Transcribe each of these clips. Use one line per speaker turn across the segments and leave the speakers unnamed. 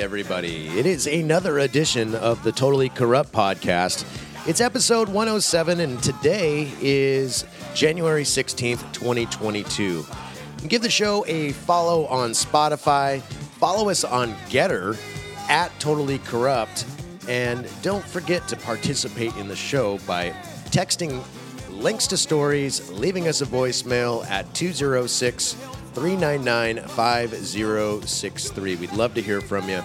everybody. It is another edition of the Totally Corrupt podcast. It's episode 107, and today is January 16th, 2022. Give the show a follow on Spotify, follow us on GETTR at Totally Corrupt, and don't forget to participate in the show by texting links to stories, leaving us a voicemail at 206 399 5063. We'd love to hear from you.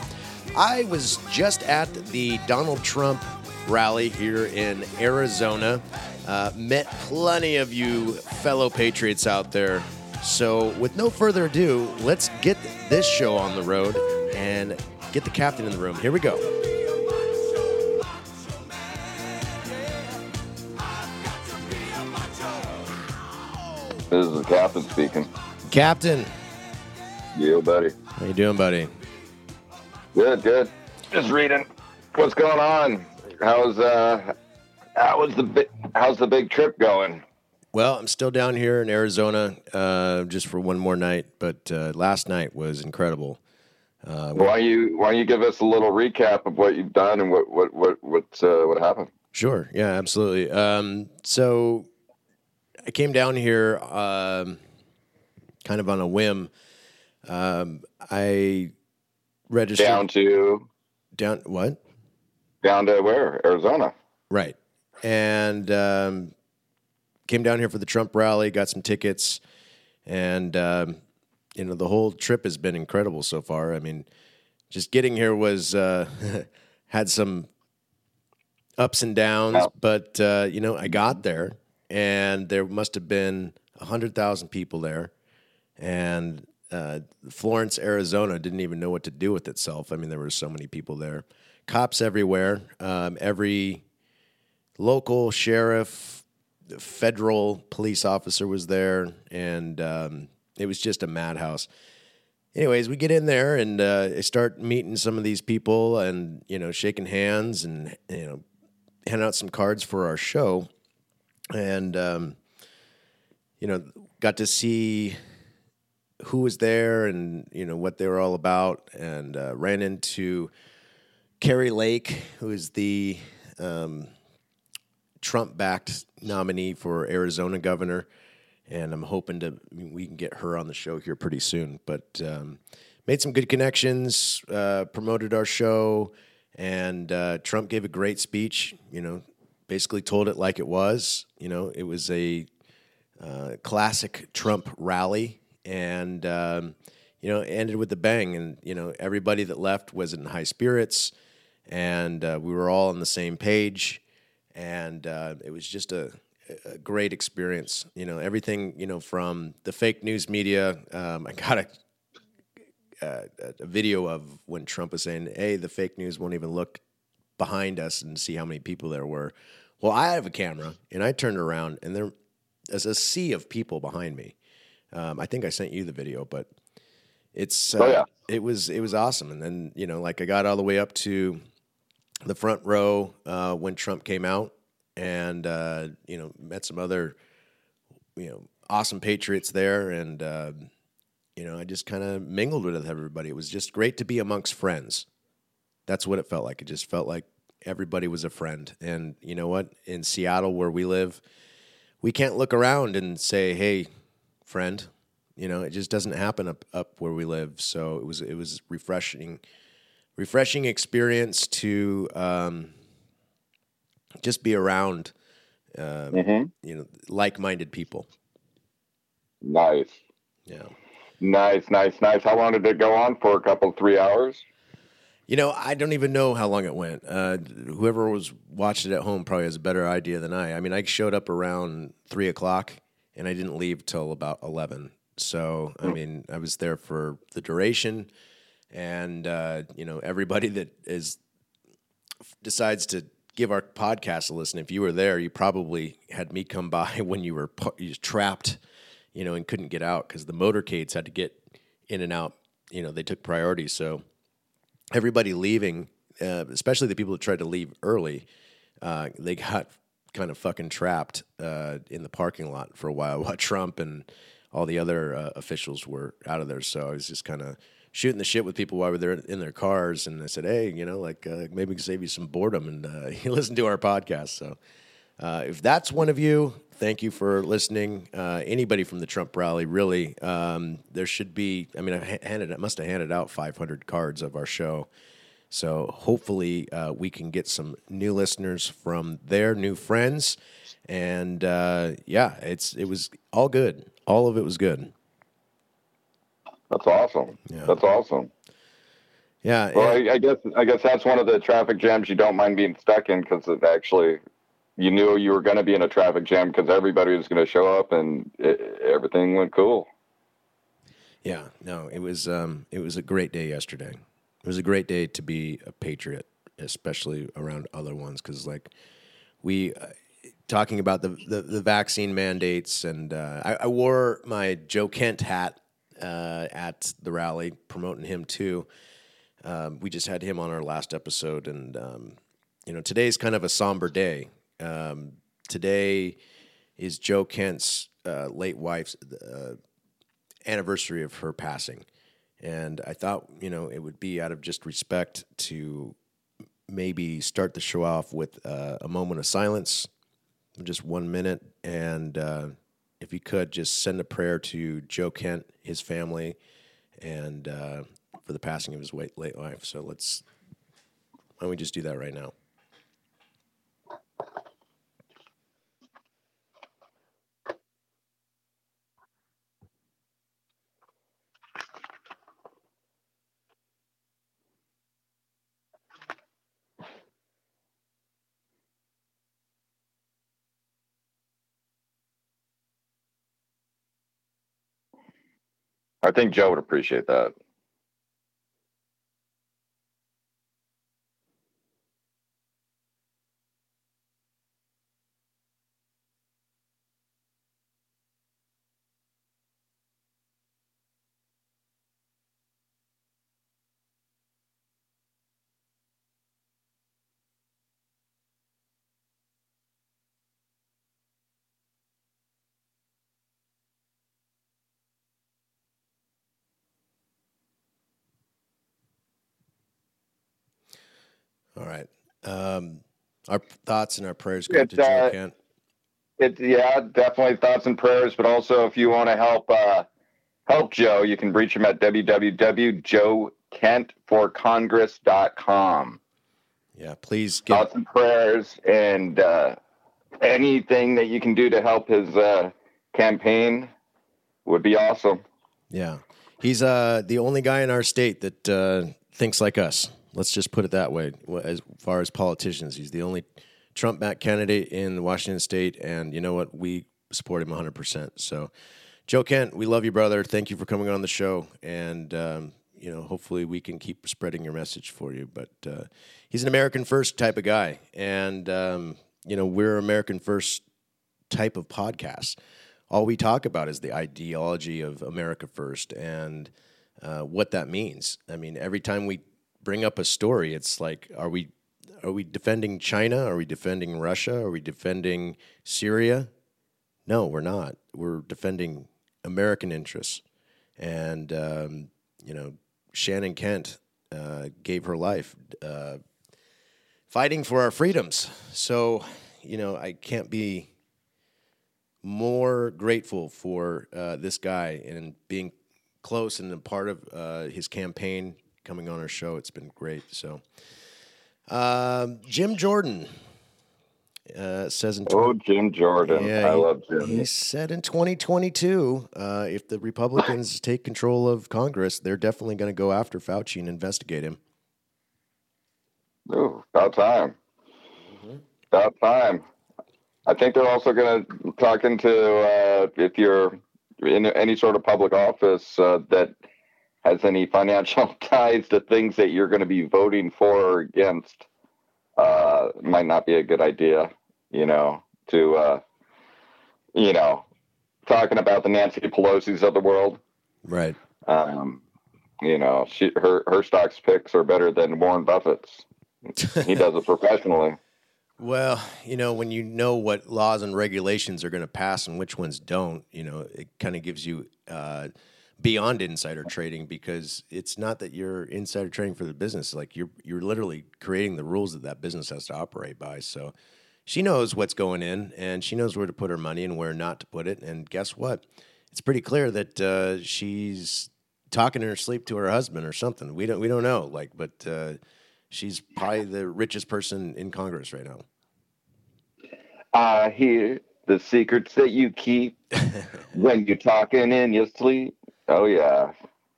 I was just at the Donald Trump rally here in Arizona. Uh, met plenty of you fellow patriots out there. So, with no further ado, let's get this show on the road and get the captain in the room. Here we go.
This is the captain speaking.
Captain,
You, buddy.
how you doing, buddy?
Good, good. Just reading. What's going on? How's uh, how was the big, how's the big trip going?
Well, I'm still down here in Arizona uh, just for one more night, but uh, last night was incredible. Uh,
Why do you why don't you give us a little recap of what you've done and what what what what uh, what happened?
Sure. Yeah, absolutely. Um, so I came down here um, kind of on a whim. Um, I registered
Down to
down what?
down to where? Arizona.
Right. And um, came down here for the Trump rally, got some tickets, and um, you know the whole trip has been incredible so far. I mean, just getting here was uh, had some ups and downs,
Yeah.
but uh, you know I got there, and there must have been hundred thousand people there, and uh, Florence, Arizona, didn't even know what to do with itself. I mean, there were so many people there, cops everywhere. Um, every local sheriff, federal police officer was there, and um, it was just a madhouse. Anyways, we get in there and uh, I start meeting some of these people, and you know, shaking hands and you know, handing out some cards for our show, and um, you know, got to see who was there and you know what they were all about, and uh, ran into Kari Lake, who is the um, Trump backed nominee for Arizona governor. And I'm hoping to we can get her on the show here pretty soon. But um, made some good connections, uh, promoted our show, and uh, Trump gave a great speech. You know, basically told it like it was. You know, it was a uh, classic Trump rally, and um, you know, ended with a bang. And you know, everybody that left was in high spirits, and uh, we were all on the same page, and uh, it was just a, a great experience. You know, everything you know from the fake news media. Um, I got a, a, a video of when Trump was saying, "Hey, the fake news won't even look behind us and see how many people there were." Well, I have a camera, and I turned around, and there there's a sea of people behind me. Um, I think I sent you the video, but it's uh,
Oh, yeah.
it was it was awesome. And then you know, like I got all the way up to the front row uh, when Trump came out, and uh, you know, met some other you know awesome patriots there, and uh, you know, I just kind of mingled with everybody. It was just great to be amongst friends. That's what it felt like. It just felt like everybody was a friend. And you know what? In Seattle, where we live, we can't look around and say, "Hey, friend." You know, it just doesn't happen up up where we live. So it was it was refreshing, refreshing experience to um, just be around, uh,
Mm-hmm.
you know, like minded people.
Nice,
Yeah.
nice, nice, nice. How long did it go on for? A couple, three hours.
You know, I don't even know how long it went. Uh, whoever was watching it at home probably has a better idea than I. I mean, I showed up around three o'clock and I didn't leave till about eleven. So, I mean, I was there for the duration, and uh, you know, everybody that is decides to give our podcast a listen. If you were there, you probably had me come by when you were you was trapped, you know, and couldn't get out because the motorcades had to get in and out. You know, they took priority. So everybody leaving, uh, especially the people that tried to leave early, uh, they got kind of fucking trapped uh, in the parking lot for a while while Trump and all the other uh, officials were out of there. So I was just kind of shooting the shit with people while they're in their cars, and I said, "Hey, you know, like uh, maybe we can save you some boredom and uh, listen to our podcast." So, uh, if that's one of you, thank you for listening. Uh, anybody from the Trump rally, really, um, there should be. I mean, I handed, I must have handed out 500 cards of our show. So hopefully uh, we can get some new listeners from their new friends, and uh, yeah, it's it was all good. All of it was good.
That's awesome.
Yeah.
That's awesome.
Yeah.
Well,
yeah.
I, I guess I guess that's one of the traffic jams you don't mind being stuck in because it actually you knew you were going to be in a traffic jam because everybody was going to show up and it, everything went cool.
Yeah, no, it was um, it was a great day yesterday. It was a great day to be a patriot, especially around other ones, because like we uh, talking about the, the, the vaccine mandates, and uh, I, I wore my Joe Kent hat uh, at the rally, promoting him too. Um, we just had him on our last episode, and um, you know today's kind of a somber day. Um, today is Joe Kent's uh, late wife's uh, anniversary of her passing. And I thought, you know, it would be out of just respect to maybe start the show off with uh, a moment of silence, just one minute. And uh, if you could, just send a prayer to Joe Kent, his family, and uh, for the passing of his late, wife. So let's, why don't we just do that right now?
I think Joe would appreciate that.
All right. Um, our thoughts and our prayers go
It,
to Joe
uh,
Kent.
It yeah, definitely thoughts and prayers, but also if you want to help uh, help Joe, you can reach him at www.joekentforcongress.com.
Yeah, please give
Thoughts and prayers and uh, anything that you can do to help his uh, campaign would be awesome.
Yeah, he's uh, the only guy in our state that uh, thinks like us. Let's just put it that way. As far as politicians, he's the only Trump back candidate in Washington State, and you know what? We support him 100. percent So, Joe Kent, we love you, brother. Thank you for coming on the show, and um, you know, hopefully, we can keep spreading your message for you. But uh, he's an American first type of guy, and um, you know, we're American first type of podcast. All we talk about is the ideology of America first and uh, what that means. I mean, every time we bring up a story, it's like, are we are we defending China? Are we defending Russia? Are we defending Syria? No, we're not. We're defending American interests. And um, you know, Shannon Kent uh, gave her life uh, fighting for our freedoms. So, you know, I can't be more grateful for uh, this guy and being close and a part of uh, his campaign coming on our show. It's been great. So, um, Jim Jordan uh, says in
Oh, Jim Jordan.
yeah,
I
he-
love Jim.
He said in 2022, uh, if the Republicans take control of Congress, they're definitely going to go after Fauci and investigate him.
Ooh, about time.
Mm-hmm.
About time. I think they're also going to talk into uh, if you're in any sort of public office uh, that has any financial ties to things that you're going to be voting for or against. Uh, might not be a good idea, you know, to uh, you know, talking about the Nancy Pelosi's of the world.
Right.
Um, you know, she her her stocks picks are better than Warren Buffett's. He does it professionally.
Well, you know, when you know what laws and regulations are going to pass and which ones don't, you know, it kind of gives you uh, beyond insider trading because it's not that you're insider trading for the business. Like you're you're literally creating the rules that that business has to operate by. So she knows what's going in and she knows where to put her money and where not to put it. And guess what? It's pretty clear that uh, she's talking in her sleep to her husband or something. We don't we don't know. Like, but uh, she's probably the richest person in Congress right now.
I hear the secrets that you keep when you're talking in your sleep. Oh yeah,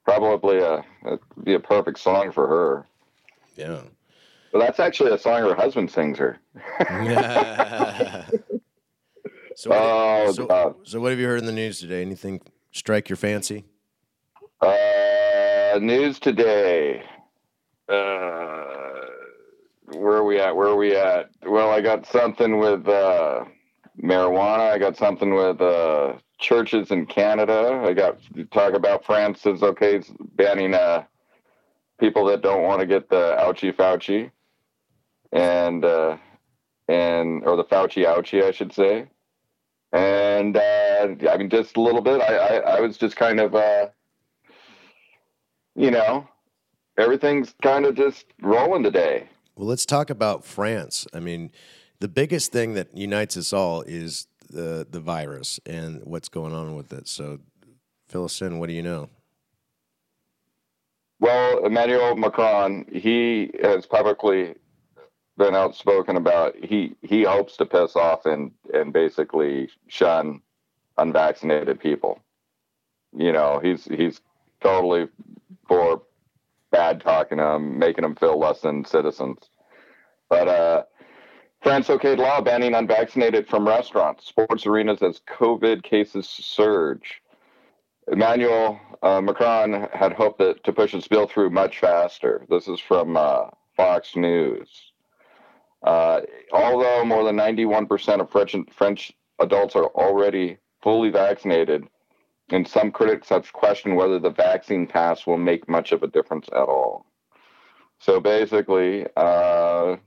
probably a be a perfect song for her.
Yeah.
Well, that's actually a song her husband sings her.
so, what, oh, so, so, what have you heard in the news today? Anything strike your fancy?
Uh, news today. Uh, where are we at? Where are we at? Well, I got something with uh, marijuana. I got something with uh, churches in Canada. I got to talk about France is okay banning uh, people that don't want to get the ouchie Fauci and uh, and or the Fauci ouchie, I should say. And uh, I mean, just a little bit. I I, I was just kind of uh, you know everything's kind of just rolling today.
Well, let's talk about France. I mean, the biggest thing that unites us all is the the virus and what's going on with it. So, fill us in. What do you know?
Well, Emmanuel Macron, he has publicly been outspoken about he he hopes to piss off and and basically shun unvaccinated people. You know, he's he's totally for bad talking them, making them feel less than citizens. But uh, France okayed law banning unvaccinated from restaurants, sports arenas as COVID cases surge. Emmanuel uh, Macron had hoped that, to push his bill through much faster. This is from uh, Fox News. Uh, although more than 91% of French, French adults are already fully vaccinated, and some critics have questioned whether the vaccine pass will make much of a difference at all. So basically, uh,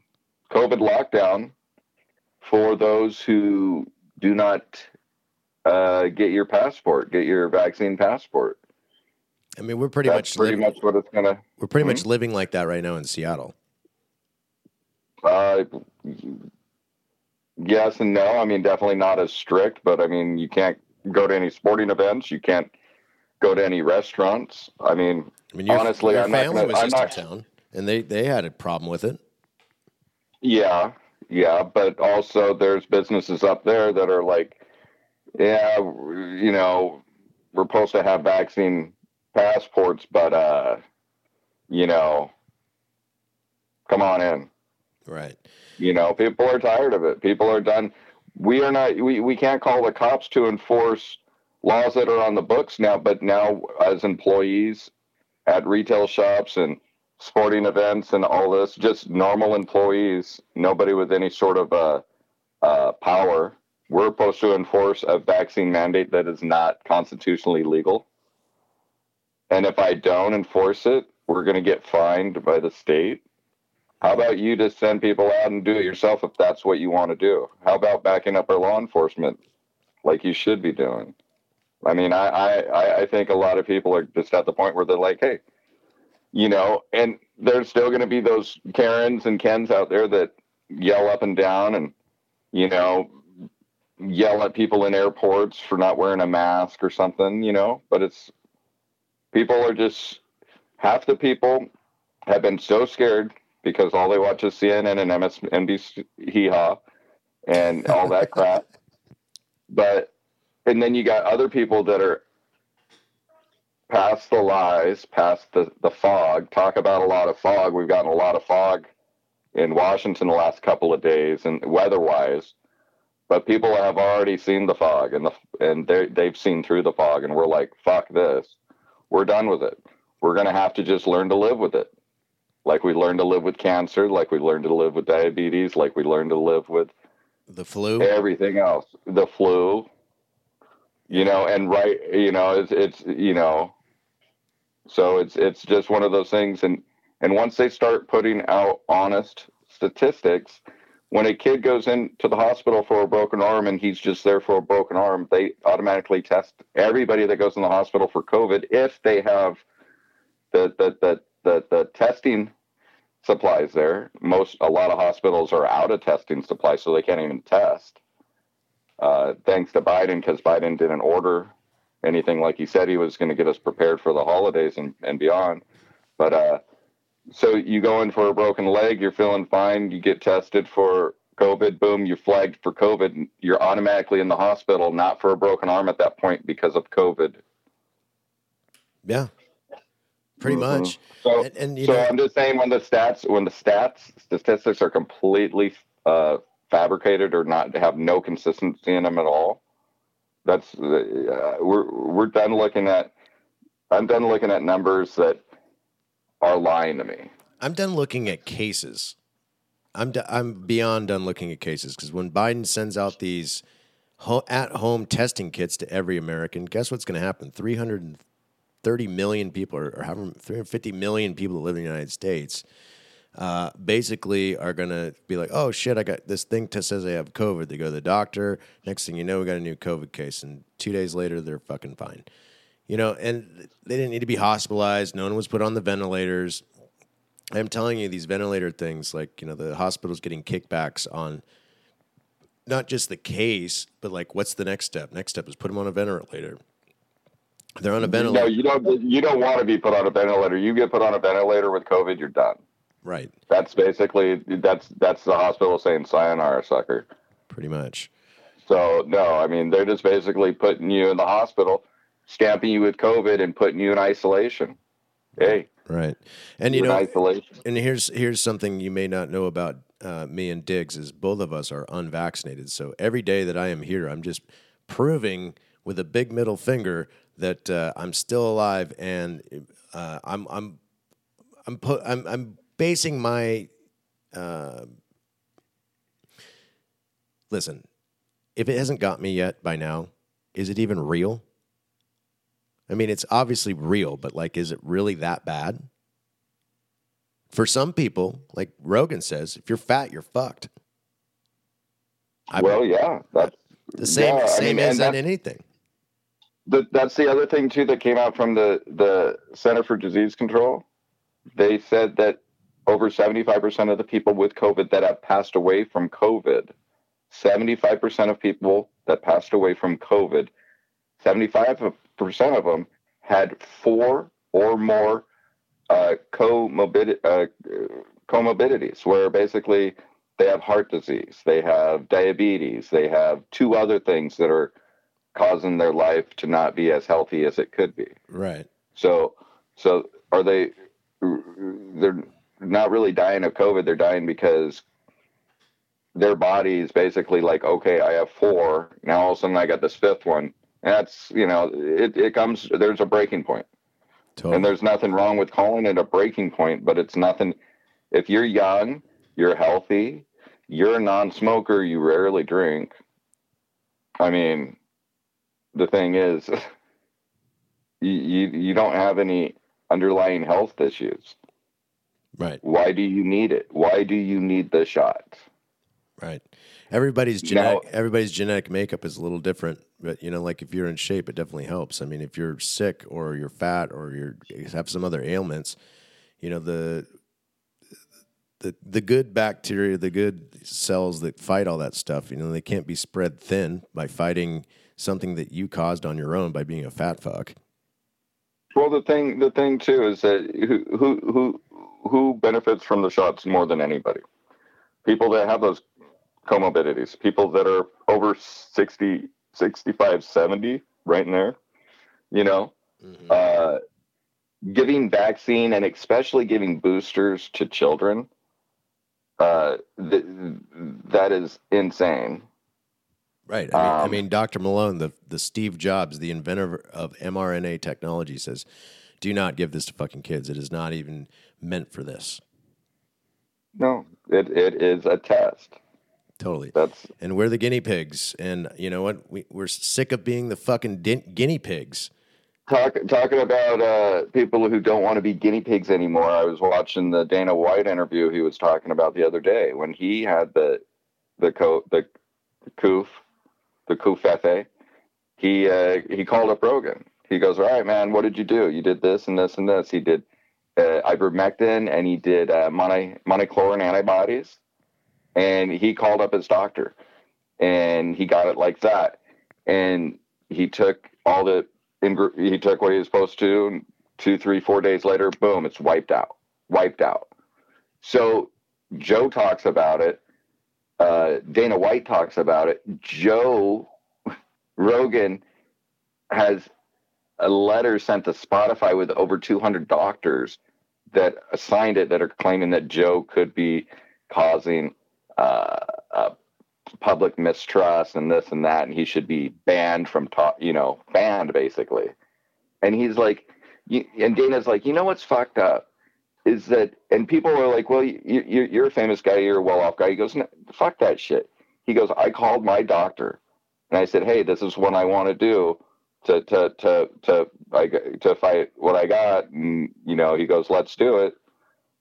COVID lockdown for those who do not uh, get your passport, get your vaccine passport.
I mean, we're pretty
That's
much
pretty living, much what it's gonna.
We're pretty mm-hmm. much living like that right now in Seattle.
Uh, yes and no. I mean, definitely not as strict, but I mean, you can't go to any sporting events. You can't go to any restaurants. I mean, I mean your, honestly,
your
I'm
family
not
gonna, was just in town, and they they had a problem with it.
Yeah, yeah, but also there's businesses up there that are like, yeah, you know, we're supposed to have vaccine passports, but uh, you know, come on in.
Right.
You know, people are tired of it. People are done. We are not. We we can't call the cops to enforce laws that are on the books now. But now, as employees at retail shops and sporting events and all this, just normal employees, nobody with any sort of uh, uh, power. We're supposed to enforce a vaccine mandate that is not constitutionally legal. And if I don't enforce it, we're going to get fined by the state. How about you just send people out and do it yourself if that's what you want to do? How about backing up our law enforcement like you should be doing? I mean, I, I, I think a lot of people are just at the point where they're like, hey, you know, and there's still going to be those Karens and Kens out there that yell up and down and, you know, yell at people in airports for not wearing a mask or something, you know, but it's people are just half the people have been so scared because all they watch is CNN and MSNBC hee haw and all that crap. But and then you got other people that are past the lies, past the, the fog, talk about a lot of fog. We've gotten a lot of fog in Washington the last couple of days and weather wise. But people have already seen the fog and the and they they've seen through the fog and we're like, fuck this. We're done with it. We're gonna have to just learn to live with it. Like we learned to live with cancer, like we learned to live with diabetes, like we learned to live with
the flu.
Everything else. The flu. You know, and right, you know, it's it's you know, so it's it's just one of those things, and and once they start putting out honest statistics, when a kid goes into the hospital for a broken arm and he's just there for a broken arm, they automatically test everybody that goes in the hospital for COVID if they have the the the the, the testing supplies there. Most a lot of hospitals are out of testing supplies, so they can't even test. Uh, thanks to Biden, because Biden didn't order anything like he said he was going to get us prepared for the holidays and, and beyond. But uh, so you go in for a broken leg, you're feeling fine, you get tested for COVID, boom, you're flagged for COVID, you're automatically in the hospital, not for a broken arm at that point because of COVID.
Yeah, pretty mm-hmm. much.
So, and, and so know, I'm just saying when the stats, when the stats statistics are completely uh, fabricated or not have no consistency in them at all, that's uh, we're we're done looking at. I'm done looking at numbers that are lying to me.
I'm done looking at cases. I'm d- I'm beyond done looking at cases because when Biden sends out these ho- at home testing kits to every American, guess what's going to happen? 330 million people, or, or however 350 million people that live in the United States, uh, basically are going to be like, oh shit, I got this thing that says I have COVID. They go to the doctor. Next thing you know, we got a new COVID case, and two days later, they're fucking fine. You know, and they didn't need to be hospitalized. No one was put on the ventilators. I'm telling you, these ventilator things, like, you know, the hospital's getting kickbacks on not just the case, but like, what's the next step? Next step is put them on a ventilator. They're on a ventilator.
No, you don't. You don't want to be put on a ventilator. You get put on a ventilator with COVID, you're done.
Right.
That's basically that's that's the hospital saying sayonara, sucker.
Pretty much.
So no, I mean they're just basically putting you in the hospital, stamping you with COVID, and putting you in isolation. Hey.
Right. And you know, isolation. And here's here's something you may not know about uh, me and Diggs is both of us are unvaccinated. So every day that I am here, I'm just proving with a big middle finger that uh, I'm still alive and uh, I'm I'm I'm put I'm I'm basing my uh, listen. If it hasn't got me yet by now, is it even real? I mean, it's obviously real, but like, is it really that bad? For some people, like Rogan says, if you're fat, you're fucked.
I well, mean, yeah, that's
the same. Yeah, same I mean, as anything.
The, that's the other thing too that came out from the the Center for Disease Control. They said that over 75% of the people with COVID that have passed away from COVID, 75% of people that passed away from COVID, 75% of them had four or more uh, comorbid, uh, comorbidities, where basically they have heart disease, they have diabetes, they have two other things that are causing their life to not be as healthy as it could be.
Right.
So, so are they? They're not really dying of COVID. They're dying because their body is basically like, okay, I have four. Now all of a sudden I got this fifth one. And that's, you know, it, it comes, there's a breaking point. Totally. And there's nothing wrong with calling it a breaking point, but it's nothing. If you're young, you're healthy, you're a non smoker, you rarely drink. I mean, the thing is, you, you, you don't have any underlying health issues.
Right.
Why do you need it? Why do you need the shot?
Right. Everybody's genetic now, everybody's genetic makeup is a little different, but you know, like if you're in shape, it definitely helps. I mean, if you're sick or you're fat or you're you have some other ailments, you know, the the the good bacteria, the good cells that fight all that stuff, you know, they can't be spread thin by fighting something that you caused on your own by being a fat fuck.
Well, the thing the thing too is that who who who who benefits from the shots more than anybody? People that have those comorbidities, people that are over 60, 65, 70, right in there, you know, mm-hmm. uh, giving vaccine and especially giving boosters to children, uh, th- that is insane.
Right. I mean, um, I mean, Dr. Malone, the, the Steve Jobs, the inventor of mRNA technology, says, do not give this to fucking kids. It is not even meant for this.
No, it, it is a test.
Totally. That's and we're the guinea pigs. And you know what? We, we're sick of being the fucking din- guinea pigs.
Talk, talking about uh, people who don't want to be guinea pigs anymore. I was watching the Dana White interview he was talking about the other day when he had the the co the, the coof, the coofefe, he uh, he called up Rogan. He goes, "All right, man, what did you do? You did this and this and this. He did uh, ivermectin and he did uh, mono, monochlorine antibodies, and he called up his doctor, and he got it like that, and he took all the he took what he was supposed to. And two, three, four days later, boom, it's wiped out, wiped out. So Joe talks about it. Uh, Dana White talks about it. Joe Rogan has a letter sent to Spotify with over 200 doctors that signed it that are claiming that Joe could be causing uh, public mistrust and this and that, and he should be banned from talk, you know, banned basically. And he's like, and Dana's like, you know what's fucked up is that, and people are like, well, you, you, you're a famous guy, you're a well-off guy. He goes, fuck that shit. He goes, I called my doctor, and I said, hey, this is what I want to do to to to to like to fight what I got, and you know, he goes, let's do it.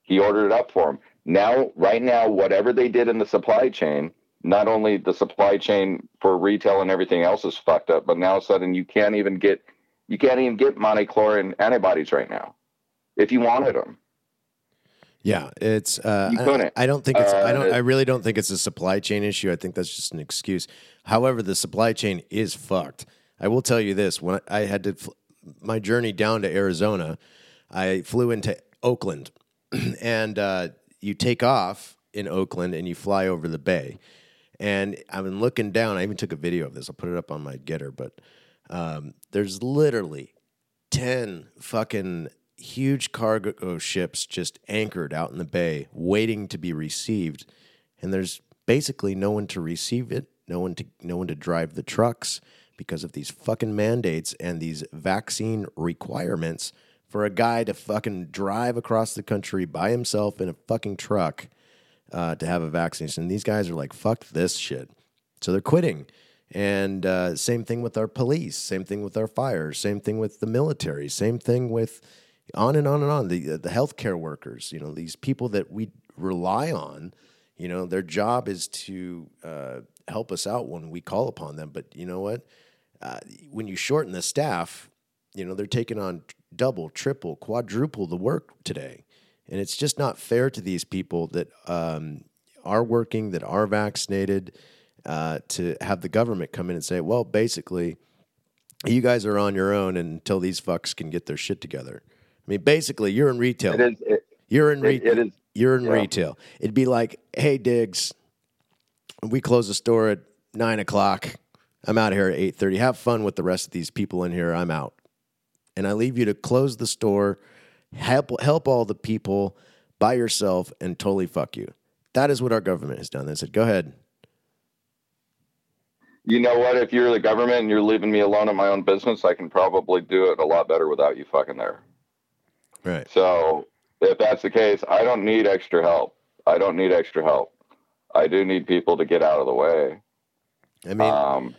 He ordered it up for him. Now, right now, whatever they did in the supply chain, not only the supply chain for retail and everything else is fucked up, but now all of a sudden you can't even get you can't even get monochlorine antibodies right now if you wanted them.
Yeah, it's. Uh,
you couldn't.
I, I don't think it's. Uh, I don't. I really don't think it's a supply chain issue. I think that's just an excuse. However, the supply chain is fucked. I will tell you this: when I had to, my journey down to Arizona, I flew into Oakland, and uh, you take off in Oakland and you fly over the bay and I've been looking down. I even took a video of this. I'll put it up on my GETTR, but um, there's literally 10 fucking huge cargo ships just anchored out in the bay, waiting to be received. And there's basically no one to receive it, no one to no one to drive the trucks because of these fucking mandates and these vaccine requirements for a guy to fucking drive across the country by himself in a fucking truck uh, to have a vaccination. And these guys are like, fuck this shit. So they're quitting. And uh, same thing with our police, same thing with our fire, same thing with the military, same thing with on and on and on. The, the healthcare workers, you know, these people that we rely on, you know, their job is to uh, help us out when we call upon them. But you know what? Uh, when you shorten the staff, you know, they're taking on double, triple, quadruple the work today. And it's just not fair to these people that um, are working, that are vaccinated, uh, to have the government come in and say, well, basically, you guys are on your own until these fucks can get their shit together. I mean, basically, you're in retail.
It is, it,
you're in retail.
It, it is,
you're in yeah. retail. It'd be like, hey, Diggs, we close the store at nine o'clock. I'm out here at eight thirty. Have fun with the rest of these people in here. I'm out, and I leave you to close the store help help all the people by yourself and totally fuck you. That is what our government has done. They said, "Go ahead."
You know what? If you're the government and you're leaving me alone in my own business, I can probably do it a lot better without you fucking there.
Right.
So if that's the case, I don't need extra help. I don't need extra help. I do need people to get out of the way.
I mean, um,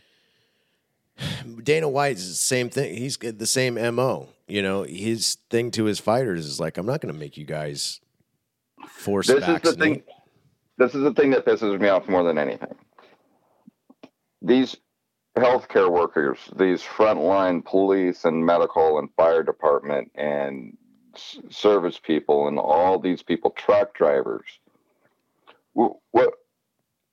Dana White's the same thing. He's the same mo. You know, his thing to his fighters is like, I'm not going to make you guys force this vaccinate. Is the thing,
this is the thing that pisses me off more than anything. These healthcare workers, these frontline police and medical and fire department and service people and all these people, truck drivers. What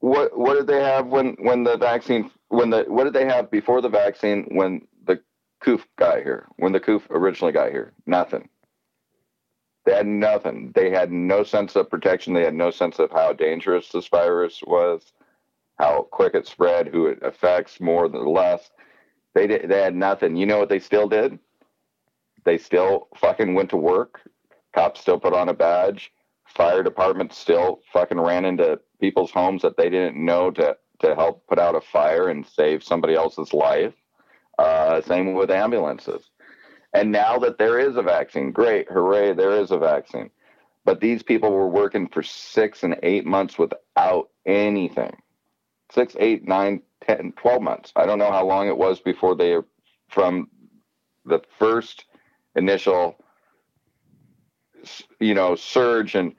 what what did they have when when the vaccine when the what did they have before the vaccine when the coof got here when the coof originally got here? Nothing. They had nothing. They had no sense of protection. They had no sense of how dangerous this virus was how quick it spread who it affects more than less. They did, they had nothing. You know what they still did? They still fucking went to work. Cops still put on a badge fire department still fucking ran into people's homes that they didn't know to to help put out a fire and save somebody else's life. Uh, same with ambulances. And now that there is a vaccine, great, hooray, there is a vaccine. But these people were working for six and eight months without anything. Six, eight, nine, ten, twelve months. I don't know how long it was before they, from the first initial, you know, surge and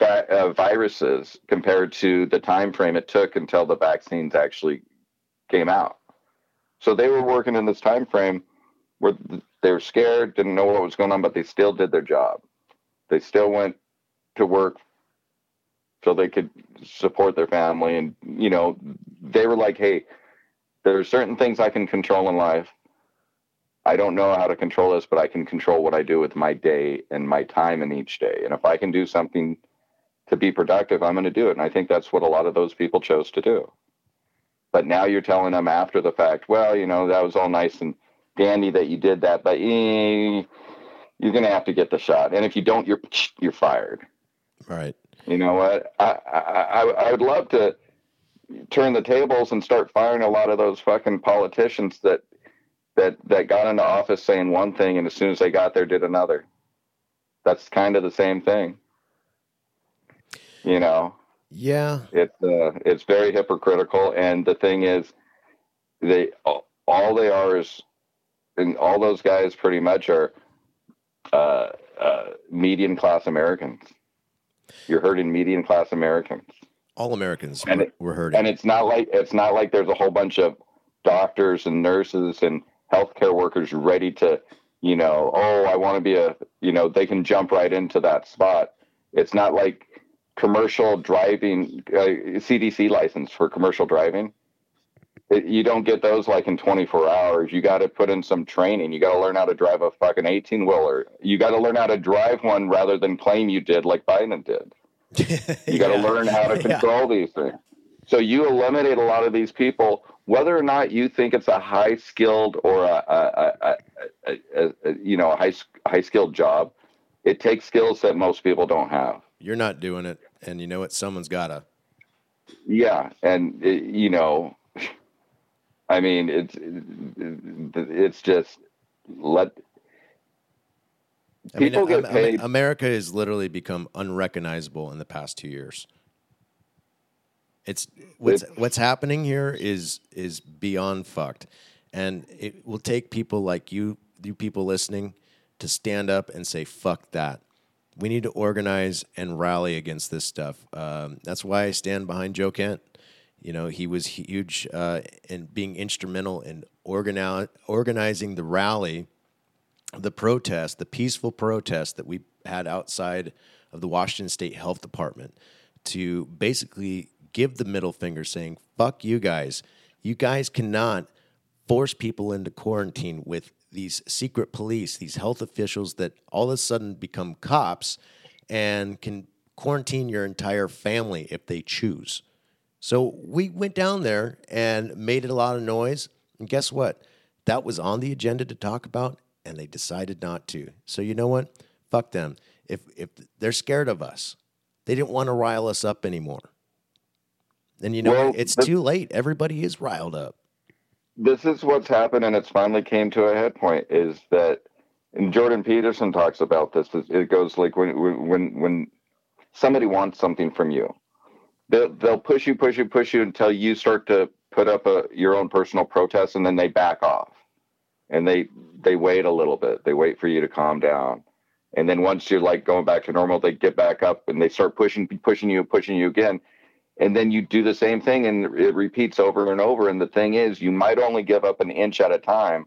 uh, viruses compared to the time frame it took until the vaccines actually came out. So they were working in this time frame where they were scared, didn't know what was going on, but they still did their job. They still went to work so they could support their family, and you know they were like, "Hey, there are certain things I can control in life. I don't know how to control this, but I can control what I do with my day and my time in each day. And if I can do something to be productive, I'm going to do it. And I think that's what a lot of those people chose to do. But now you're telling them after the fact, well, you know, that was all nice and dandy that you did that, but eh, you're going to have to get the shot. And if you don't, you're you're fired.
Right.
You know what? I, I I would love to turn the tables and start firing a lot of those fucking politicians that that that got into office saying one thing and as soon as they got there did another. That's kind of the same thing. You know.
Yeah.
It's uh, it's very hypocritical and the thing is they all they are is and all those guys pretty much are uh, uh, median class Americans. You're hurting median class Americans.
All Americans
and
it, were hurting.
And it's not like it's not like there's a whole bunch of doctors and nurses and healthcare workers ready to, you know, oh, I want to be a, you know, they can jump right into that spot. It's not like commercial driving, uh, CDC license for commercial driving. It, you don't get those like in 24 hours. You got to put in some training. You got to learn how to drive a fucking 18 wheeler. You got to learn how to drive one rather than claim you did like Biden did. You got to yeah. learn how to control yeah. these things. So you eliminate a lot of these people whether or not you think it's a high skilled or a, a, a, a, you know a high high skilled job, it takes skills that most people don't have.
You're not doing it, and you know what? Someone's gotta.
Yeah, and it, you know, I mean, it's it's just let
I people mean, get paid. America has literally become unrecognizable in the past two years. It's what's what's happening here is is beyond fucked, and it will take people like you, you people listening, to stand up and say fuck that. We need to organize and rally against this stuff. Um, that's why I stand behind Joe Kent. You know, he was huge uh, in being instrumental in organi- organizing the rally, the protest, the peaceful protest that we had outside of the Washington State Health Department to basically give the middle finger saying, fuck you guys. You guys cannot force people into quarantine with these secret police, these health officials that all of a sudden become cops and can quarantine your entire family if they choose. So we went down there and made a lot of noise. And guess what? That was on the agenda to talk about, and they decided not to. So you know what? Fuck them. If if they're scared of us, they didn't want to rile us up anymore. And you know, well, it's too late. Everybody is riled up.
This is what's happened, and it's finally came to a head point. Is that, and Jordan Peterson talks about this. It goes like when when when somebody wants something from you, they'll they'll push you, push you, push you until you start to put up a your own personal protest, and then they back off, and they they wait a little bit. They wait for you to calm down, and then once you're like going back to normal, they get back up and they start pushing, pushing you, pushing you again and then you do the same thing and it repeats over and over. And the thing is you might only give up an inch at a time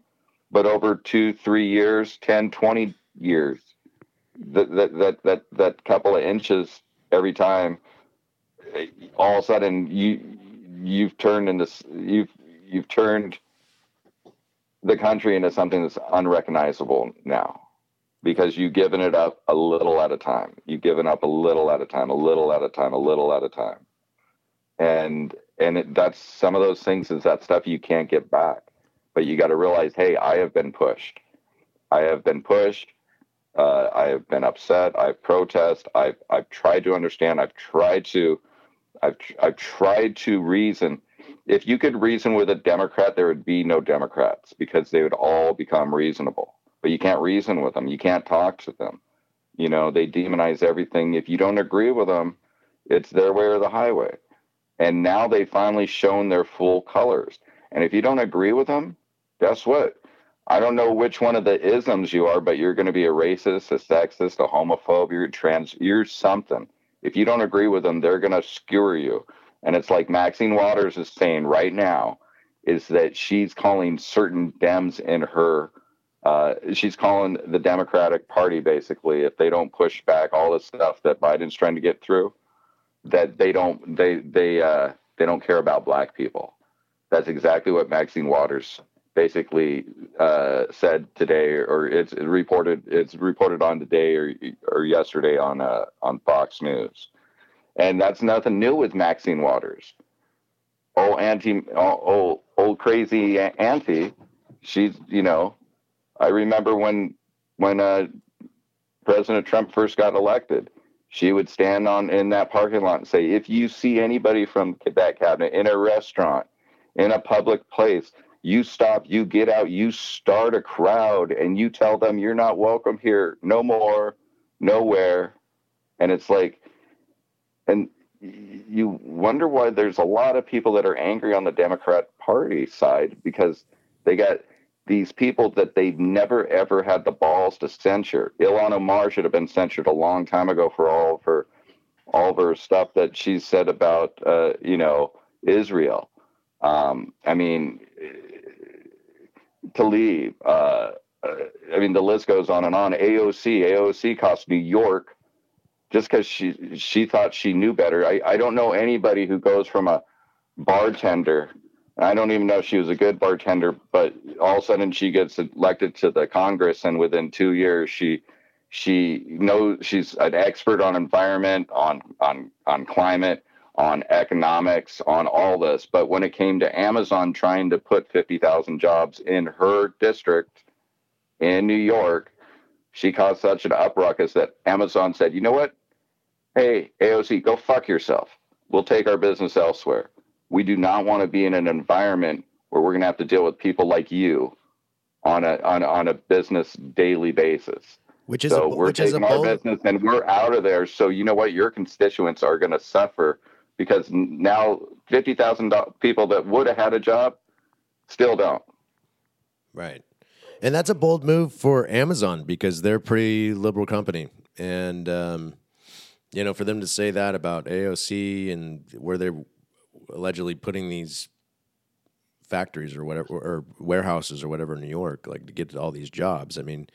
but over two three years 10 20 years that that that that, that couple of inches every time all of a sudden you you've turned into you've you've turned the country into something that's unrecognizable now because you've given it up a little at a time. You've given up a little at a time a little at a time a little at a time and and it, that's some of those things is that stuff you can't get back. But you got to realize hey i have been pushed. I have been pushed. Uh, i have been upset. I've protest. I've i've tried to understand. I've tried to i've i've tried to reason. If you could reason with a democrat there would be no democrats because they would all become reasonable. But you can't reason with them. You can't talk to them. You know they demonize everything. If you don't agree with them it's their way or the highway and now they've finally shown their full colors. And if you don't agree with them, guess what? I don't know which one of the isms you are, but you're going to be a racist, a sexist, a homophobe, you're trans, you're something. If you don't agree with them, they're going to skewer you. And it's like Maxine Waters is saying right now is that she's calling certain Dems in her, uh, she's calling the Democratic Party basically, if they don't push back all the stuff that Biden's trying to get through, that they don't, they, they, uh, they don't care about black people. That's exactly what Maxine Waters basically uh, said today, or it's reported. It's reported on today or or yesterday on uh, on Fox News, and that's nothing new with Maxine Waters. Oh, anti, oh, old, old crazy auntie. She's you know, I remember when when uh, President Trump first got elected. She would stand on in that parking lot and say, "If you see anybody from that cabinet in a restaurant, in a public place, you stop, you get out, you start a crowd, and you tell them you're not welcome here, no more, nowhere. And it's like, and you wonder why there's a lot of people that are angry on the Democrat Party side because they got these people that they've never ever had the balls to censure. Ilhan Omar should have been censured a long time ago for all of her all of her stuff that she said about uh, you know Israel. Um, I mean, Tlaib. Uh, uh, I mean, the list goes on and on. AOC, AOC cost New York just because she she thought she knew better. I, I don't know anybody who goes from a bartender. I don't even know if she was a good bartender, but all of a sudden she gets elected to the Congress, and within two years she she knows she's an expert on environment, on on on climate, on economics, on all this. But when it came to Amazon trying to put 50,000 jobs in her district in New York, she caused such an upruckus that Amazon said, you know what? Hey, AOC, go fuck yourself. We'll take our business elsewhere. We do not want to be in an environment where we're going to have to deal with people like you on a on, on a business daily basis.
Which is so
a, we're
which
taking
is
our business and we're out of there. So you know what? Your constituents are going to suffer because now 50,000 people that would have had a job still don't.
Right. And that's a bold move for Amazon because they're a pretty liberal company. And, um, you know, for them to say that about AOC and where they're allegedly putting these factories or whatever, or warehouses or whatever in New York, like to get all these jobs. I mean,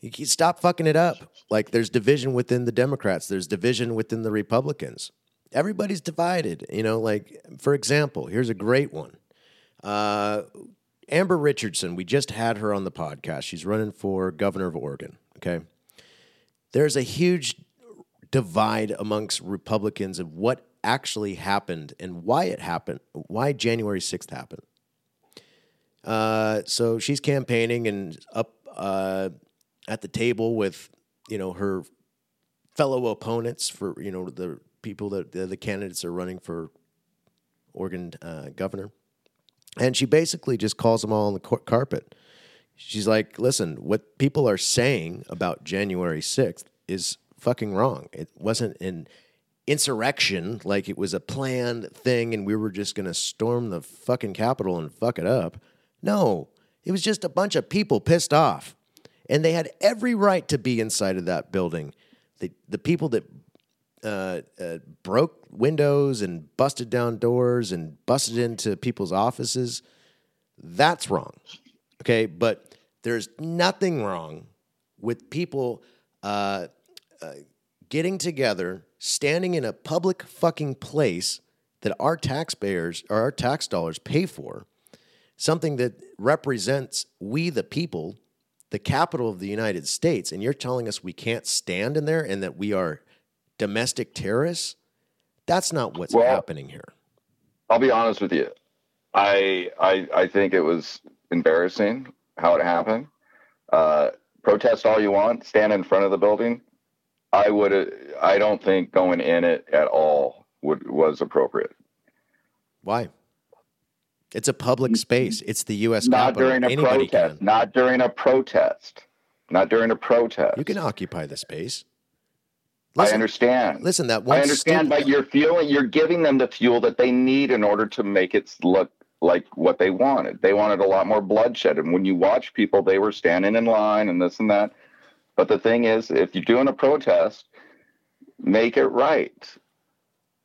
you stop fucking it up. Like there's division within the Democrats, there's division within the Republicans everybody's divided. You know, like for example, here's a great one. Uh, Amber Richardson, we just had her on the podcast. She's running for governor of Oregon. Okay. There's a huge divide amongst Republicans of what actually happened and why it happened, why January 6th happened. Uh, so she's campaigning and up uh, at the table with, you know, her fellow opponents for, you know, the people that the, the candidates are running for Oregon uh, governor, and she basically just calls them all on the carpet. She's like, "Listen, what people are saying about January sixth is fucking wrong. It wasn't an insurrection like it was a planned thing, and we were just going to storm the fucking Capitol and fuck it up. No, it was just a bunch of people pissed off, and they had every right to be inside of that building." The, the people that uh, uh, broke windows and busted down doors and busted into people's offices. That's wrong. Okay. But there's nothing wrong with people uh, uh, getting together, standing in a public fucking place that our taxpayers or our tax dollars pay for, something that represents we the people, the capital of the United States, and you're telling us we can't stand in there and that we are domestic terrorists. That's not what's well, happening here.
I'll be honest with you. I I I think it was embarrassing how it happened. Uh, protest all you want, stand in front of the building. I would. I don't think going in it at all would was appropriate.
Why? It's a public space. It's the U.S.
Not
Capitol.
during a
Anybody
protest.
Can.
Not during a protest. Not during a protest.
You can occupy the space.
Listen, I understand.
Listen, that one.
I understand, but you're fueling. You're giving them the fuel that they need in order to make it look like what they wanted. They wanted a lot more bloodshed, and when you watch people, they were standing in line and this and that. But the thing is, if you're doing a protest, make it right.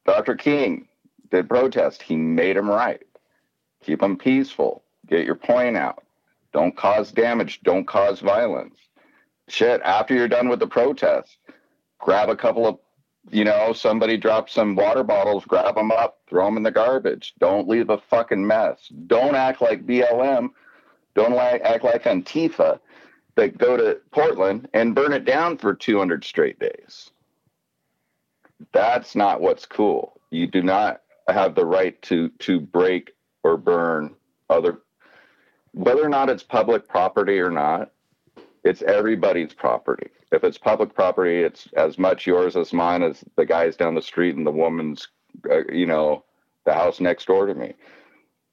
Dr. King did protest. He made them right. Keep them peaceful. Get your point out. Don't cause damage. Don't cause violence. Shit, after you're done with the protest, grab a couple of, you know, somebody drops some water bottles, grab them up, throw them in the garbage. Don't leave a fucking mess. Don't act like BLM. Don't act like Antifa that go to Portland and burn it down for 200 straight days. That's not what's cool. You do not have the right to to break or burn other whether or not it's public property or not it's everybody's property if it's public property it's as much yours as mine as the guys down the street and the woman's uh, you know the house next door to me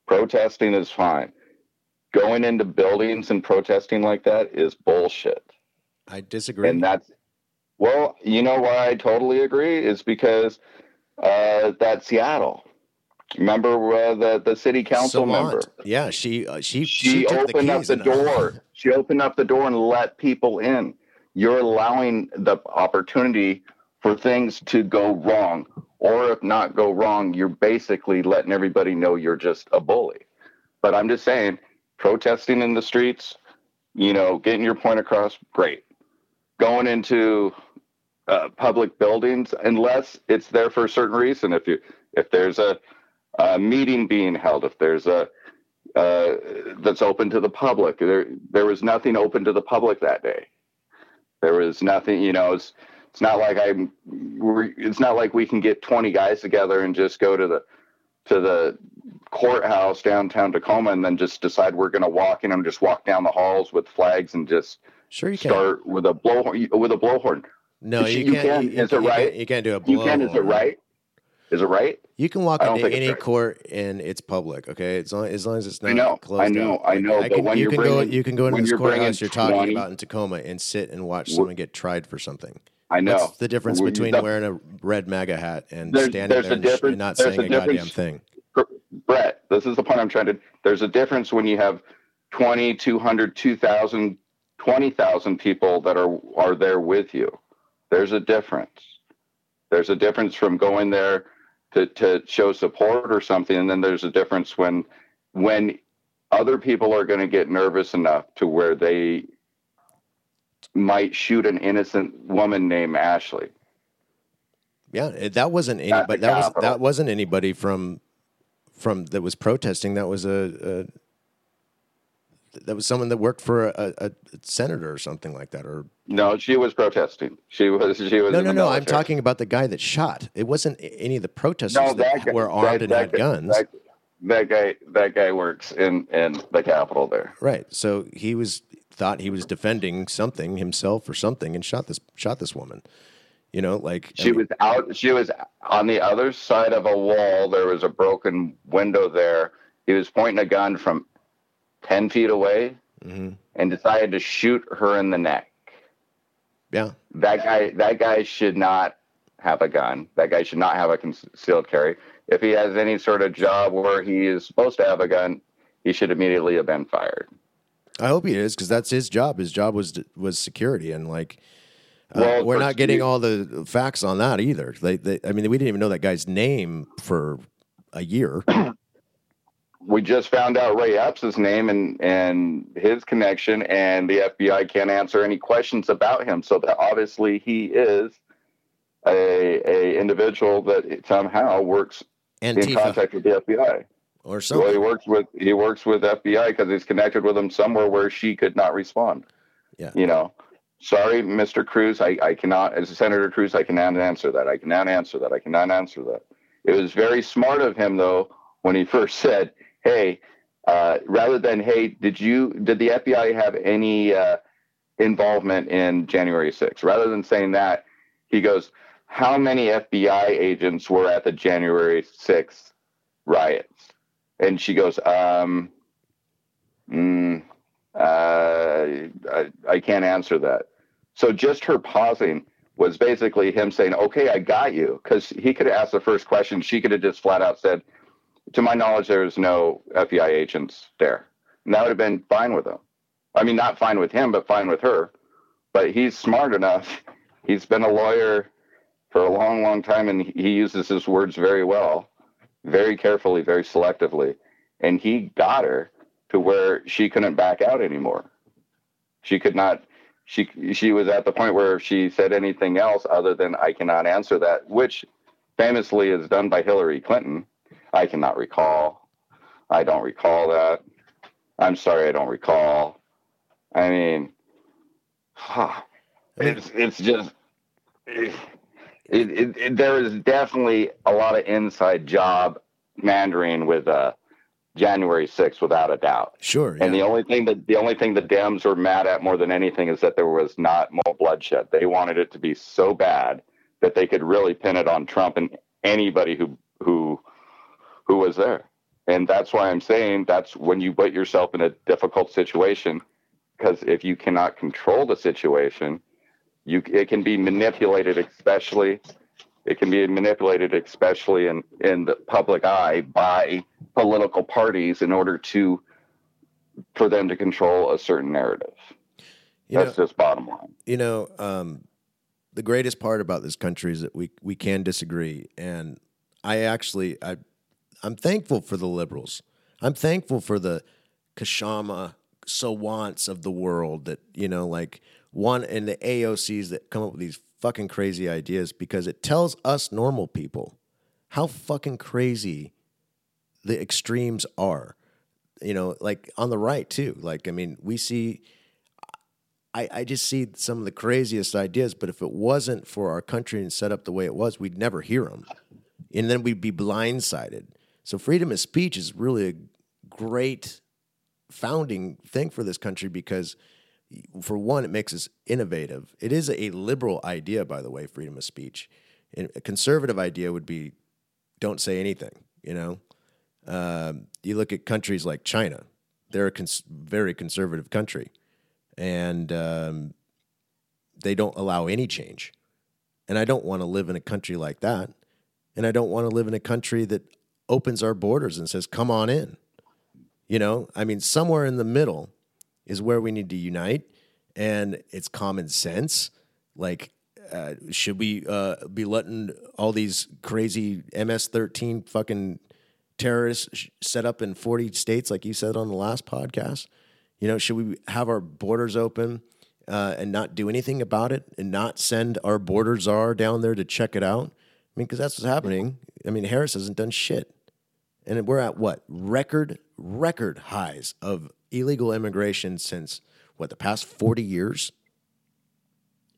protesting is fine going into buildings and protesting like that is bullshit
i disagree
and that's well you know why i totally agree is because uh, that seattle Remember uh, the the city council member?
Yeah, she uh, she
she, she opened the up the door. she opened up the door and let people in. You're allowing the opportunity for things to go wrong, or if not go wrong, you're basically letting everybody know you're just a bully. But I'm just saying, protesting in the streets, you know, getting your point across, great. Going into uh, public buildings, unless it's there for a certain reason. If you if there's a a meeting being held, if there's a uh, that's open to the public, there there was nothing open to the public that day. There was nothing, you know. It's it's not like I'm. It's not like we can get 20 guys together and just go to the to the courthouse downtown Tacoma and then just decide we're going to walk in and just walk down the halls with flags and just
sure you
start
can.
with a blowhorn with a blowhorn.
No, you, you, can't. Can. You,
is it right?
You can't do a
blowhorn. You can. Is it right? Is it right?
You can walk into any right. court and it's public. Okay, as long as, long as it's not.
I know.
Closed
I know. I know. I can,
you
can
bringing,
go.
You can go into this courthouse you're talking about in Tacoma and sit and watch someone get tried for something.
I know.
That's the difference between wearing a red MAGA hat and there's, standing there's there and, and not saying a, a goddamn thing.
Brett, this is the point I'm trying to. There's a difference when you have 20, 200, 2,000, 20,000 people that are are there with you. There's a difference. There's a difference from going there to, to show support or something. And then there's a difference when when other people are going to get nervous enough to where they might shoot an innocent woman named Ashley.
Yeah, eh, that wasn't anybody. That was that wasn't anybody from from that was protesting. That was a, a that was someone that worked for a, a, senator or something like that, or
no, she was protesting. She was she was.
No, no, no. I'm talking about the guy that shot. It wasn't any of the protesters no, that, that guy, were armed that, and had guns.
That, that, guy, that guy works in in the Capitol there.
Right. So he was thought he was defending something himself or something, and shot this shot this woman. You know, like
she I mean, was out. She was on the other side of a wall. There was a broken window there. He was pointing a gun from 10 feet away mm-hmm. and decided to shoot her in the neck.
Yeah.
That guy, that guy should not have a gun. That guy should not have a concealed carry. If he has any sort of job where he is supposed to have a gun, he should immediately have been fired.
I hope he is because that's his job. His job was was security, and like uh, well, we're not getting all the facts on that either. They, they, I mean, we didn't even know that guy's name for a year.
we just found out Ray Epps' name and and his connection, and the FBI can't answer any questions about him. So that obviously he is a a individual that somehow works Antifa. in contact with the FBI.
Or something.
Well, he works with he works with FBI because he's connected with them somewhere where she could not respond.
Yeah,
you know. Sorry, Mr. Cruz, I, I cannot, as a Senator Cruz, I cannot answer that. I cannot answer that. I cannot answer that. It was very smart of him, though, when he first said, hey, uh, rather than hey, did you did the FBI have any uh, involvement in January 6th? Rather than saying that, he goes, how many FBI agents were at the January 6th riots? And she goes, um, mm, uh, I, I can't answer that. So just her pausing was basically him saying, okay, I got you. Because he could have asked the first question. She could have just flat out said, to my knowledge, there's no FBI agents there. And that would have been fine with him. I mean, not fine with him, but fine with her. But he's smart enough. He's been a lawyer for a long, long time, and he uses his words very well, very carefully, very selectively. And he got her to where she couldn't back out anymore. She could not. She she was at the point where if she said anything else other than "I cannot answer that," which famously is done by Hillary Clinton. I cannot recall. I don't recall that. I'm sorry, I don't recall. I mean, huh, it's it's just eh, it, it, it, there is definitely a lot of inside job Mandarin with uh, January 6th, without a doubt.
Sure.
And the only thing that the only thing the Dems are mad at more than anything is that there was not more bloodshed. They wanted it to be so bad that they could really pin it on Trump and anybody who who who was there. And that's why I'm saying that's when you put yourself in a difficult situation because if you cannot control the situation, you it can be manipulated especially it can be manipulated especially in in the public eye by political parties in order to for them to control a certain narrative. You That's know, just bottom line.
You know, um, the greatest part about this country is that we we can disagree, and I actually I I'm thankful for the liberals. I'm thankful for the Kshama Sawants of the world that you know, like one and the AOCs that come up with these fucking crazy ideas because it tells us normal people how fucking crazy the extremes are. You know, like on the right too. Like, I mean, we see I, I just see some of the craziest ideas, but if it wasn't for our country and set up the way it was, we'd never hear them. And then we'd be blindsided. So freedom of speech is really a great founding thing for this country because for one, it makes us innovative. It is a liberal idea, by the way, freedom of speech. A conservative idea would be don't say anything, you know? Um, you look at countries like China, they're a cons- very conservative country and um, they don't allow any change. And I don't want to live in a country like that. And I don't want to live in a country that opens our borders and says, come on in. You know, I mean, somewhere in the middle is where we need to unite. And it's common sense. Like, uh, should we uh, be letting all these crazy MS 13 fucking terrorists set up in 40 states, like you said on the last podcast? You know, should we have our borders open uh, and not do anything about it and not send our border czar down there to check it out? I mean, because that's what's happening. I mean, Harris hasn't done shit. And we're at what? Record, record highs of illegal immigration since what, the past 40 years?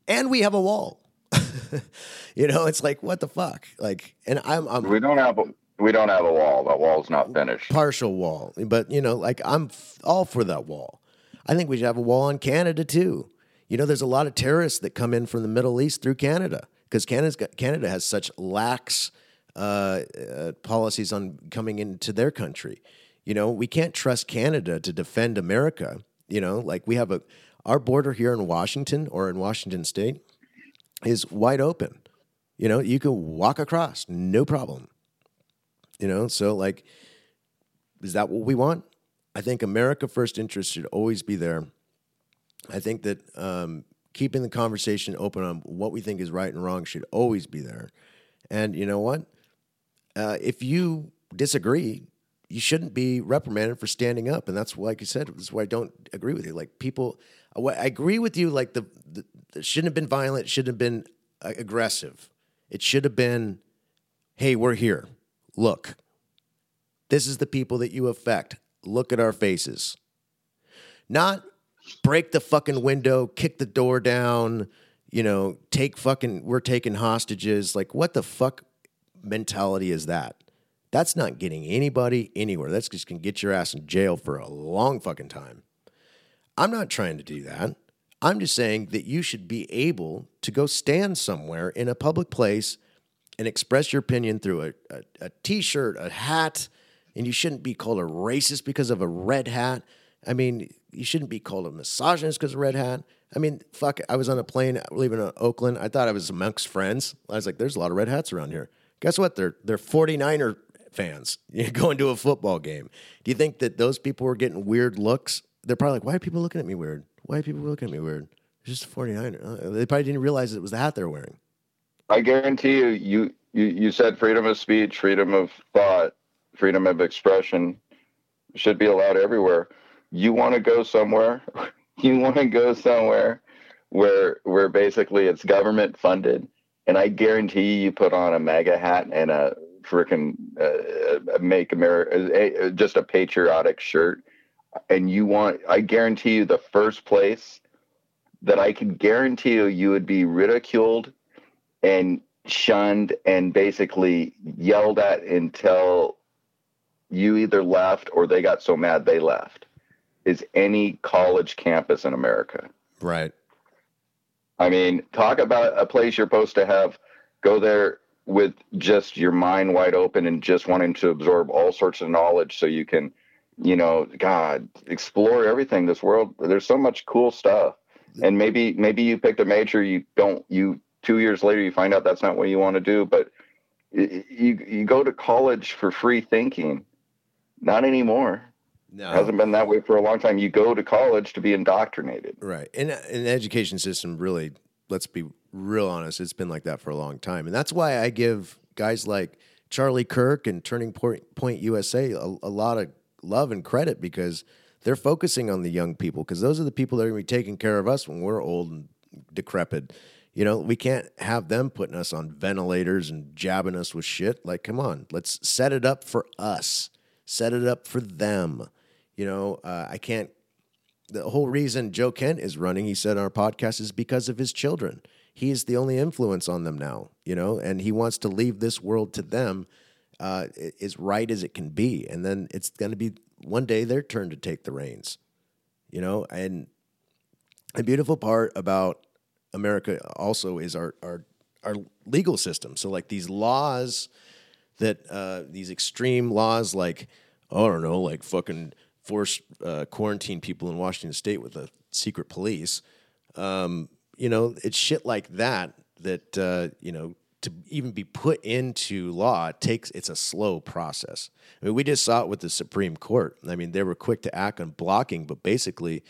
And we have a wall. you know, it's like, what the fuck? Like, and I'm, I'm
we don't have a, we don't have a wall. That wall's not finished.
Partial wall, but you know, like I'm f- all for that wall. I think we should have a wall on Canada too. You know, there's a lot of terrorists that come in from the Middle East through Canada because Canada has such lax uh, uh, policies on coming into their country. You know, we can't trust Canada to defend America. You know, like we have a our border here in Washington or in Washington State is wide open. You know, you can walk across, no problem. You know, so like, is that what we want? I think America first interest should always be there. I think that um, keeping the conversation open on what we think is right and wrong should always be there. And you know what? Uh, if you disagree, you shouldn't be reprimanded for standing up. And that's why, like you said, that's why I don't agree with you. Like people, I agree with you. Like the, the it shouldn't have been violent. Shouldn't have been uh, aggressive. It should have been, hey, we're here look, this is the people that you affect. Look at our faces. Not break the fucking window, kick the door down, you know, take fucking, we're taking hostages. Like, what the fuck mentality is that? That's not getting anybody anywhere. That's just gonna get your ass in jail for a long fucking time. I'm not trying to do that. I'm just saying that you should be able to go stand somewhere in a public place and express your opinion through a, a, a t-shirt, a hat, and you shouldn't be called a racist because of a red hat. I mean, you shouldn't be called a misogynist because of a red hat. I mean, fuck, I was on a plane leaving uh, Oakland. I thought I was amongst friends. I was like, there's a lot of red hats around here. Guess what? They're they're 49er fans. Going to a football game. Do you think that those people were getting weird looks? They're probably like, why are people looking at me weird? Why are people looking at me weird? It's just a 49er. Uh, they probably didn't realize it was the hat they're wearing.
I guarantee you, you, you, you said freedom of speech, freedom of thought, freedom of expression should be allowed everywhere. You want to go somewhere, you want to go somewhere where where basically it's government funded, and I guarantee you you put on a MAGA hat and a freaking uh, make America just a patriotic shirt, and you want I guarantee you the first place that I can guarantee you you would be ridiculed and shunned and basically yelled at until you either left or they got so mad they left is any college campus in America.
Right.
I mean, talk about a place you're supposed to have go there with just your mind wide open and just wanting to absorb all sorts of knowledge so you can, you know, God, explore everything. This world, there's so much cool stuff. And maybe maybe you picked a major you don't you two years later you find out that's not what you want to do, but you you go to college for free thinking. Not anymore. No. It hasn't been that way for a long time. You go to college to be indoctrinated.
Right. And uh, an education system really, let's be real honest, it's been like that for a long time. And that's why I give guys like Charlie Kirk and Turning Point USA a, a lot of love and credit because they're focusing on the young people because those are the people that are going to be taking care of us when we're old and decrepit. You know, we can't have them putting us on ventilators and jabbing us with shit. Like, come on, let's set it up for us, set it up for them. You know, uh, I can't. The whole reason Joe Kent is running, he said on our podcast, is because of his children. He is the only influence on them now, you know, and he wants to leave this world to them uh, as right as it can be. And then it's going to be one day their turn to take the reins, you know. And the beautiful part about America also is our, our, our legal system. So, like these laws that, uh, these extreme laws, like, I don't know, like fucking force uh, quarantine people in Washington State with the secret police. Um, you know, it's shit like that that uh, you know to even be put into law it takes it's a slow process. I mean, we just saw it with the Supreme Court. I mean, they were quick to act on blocking, but basically.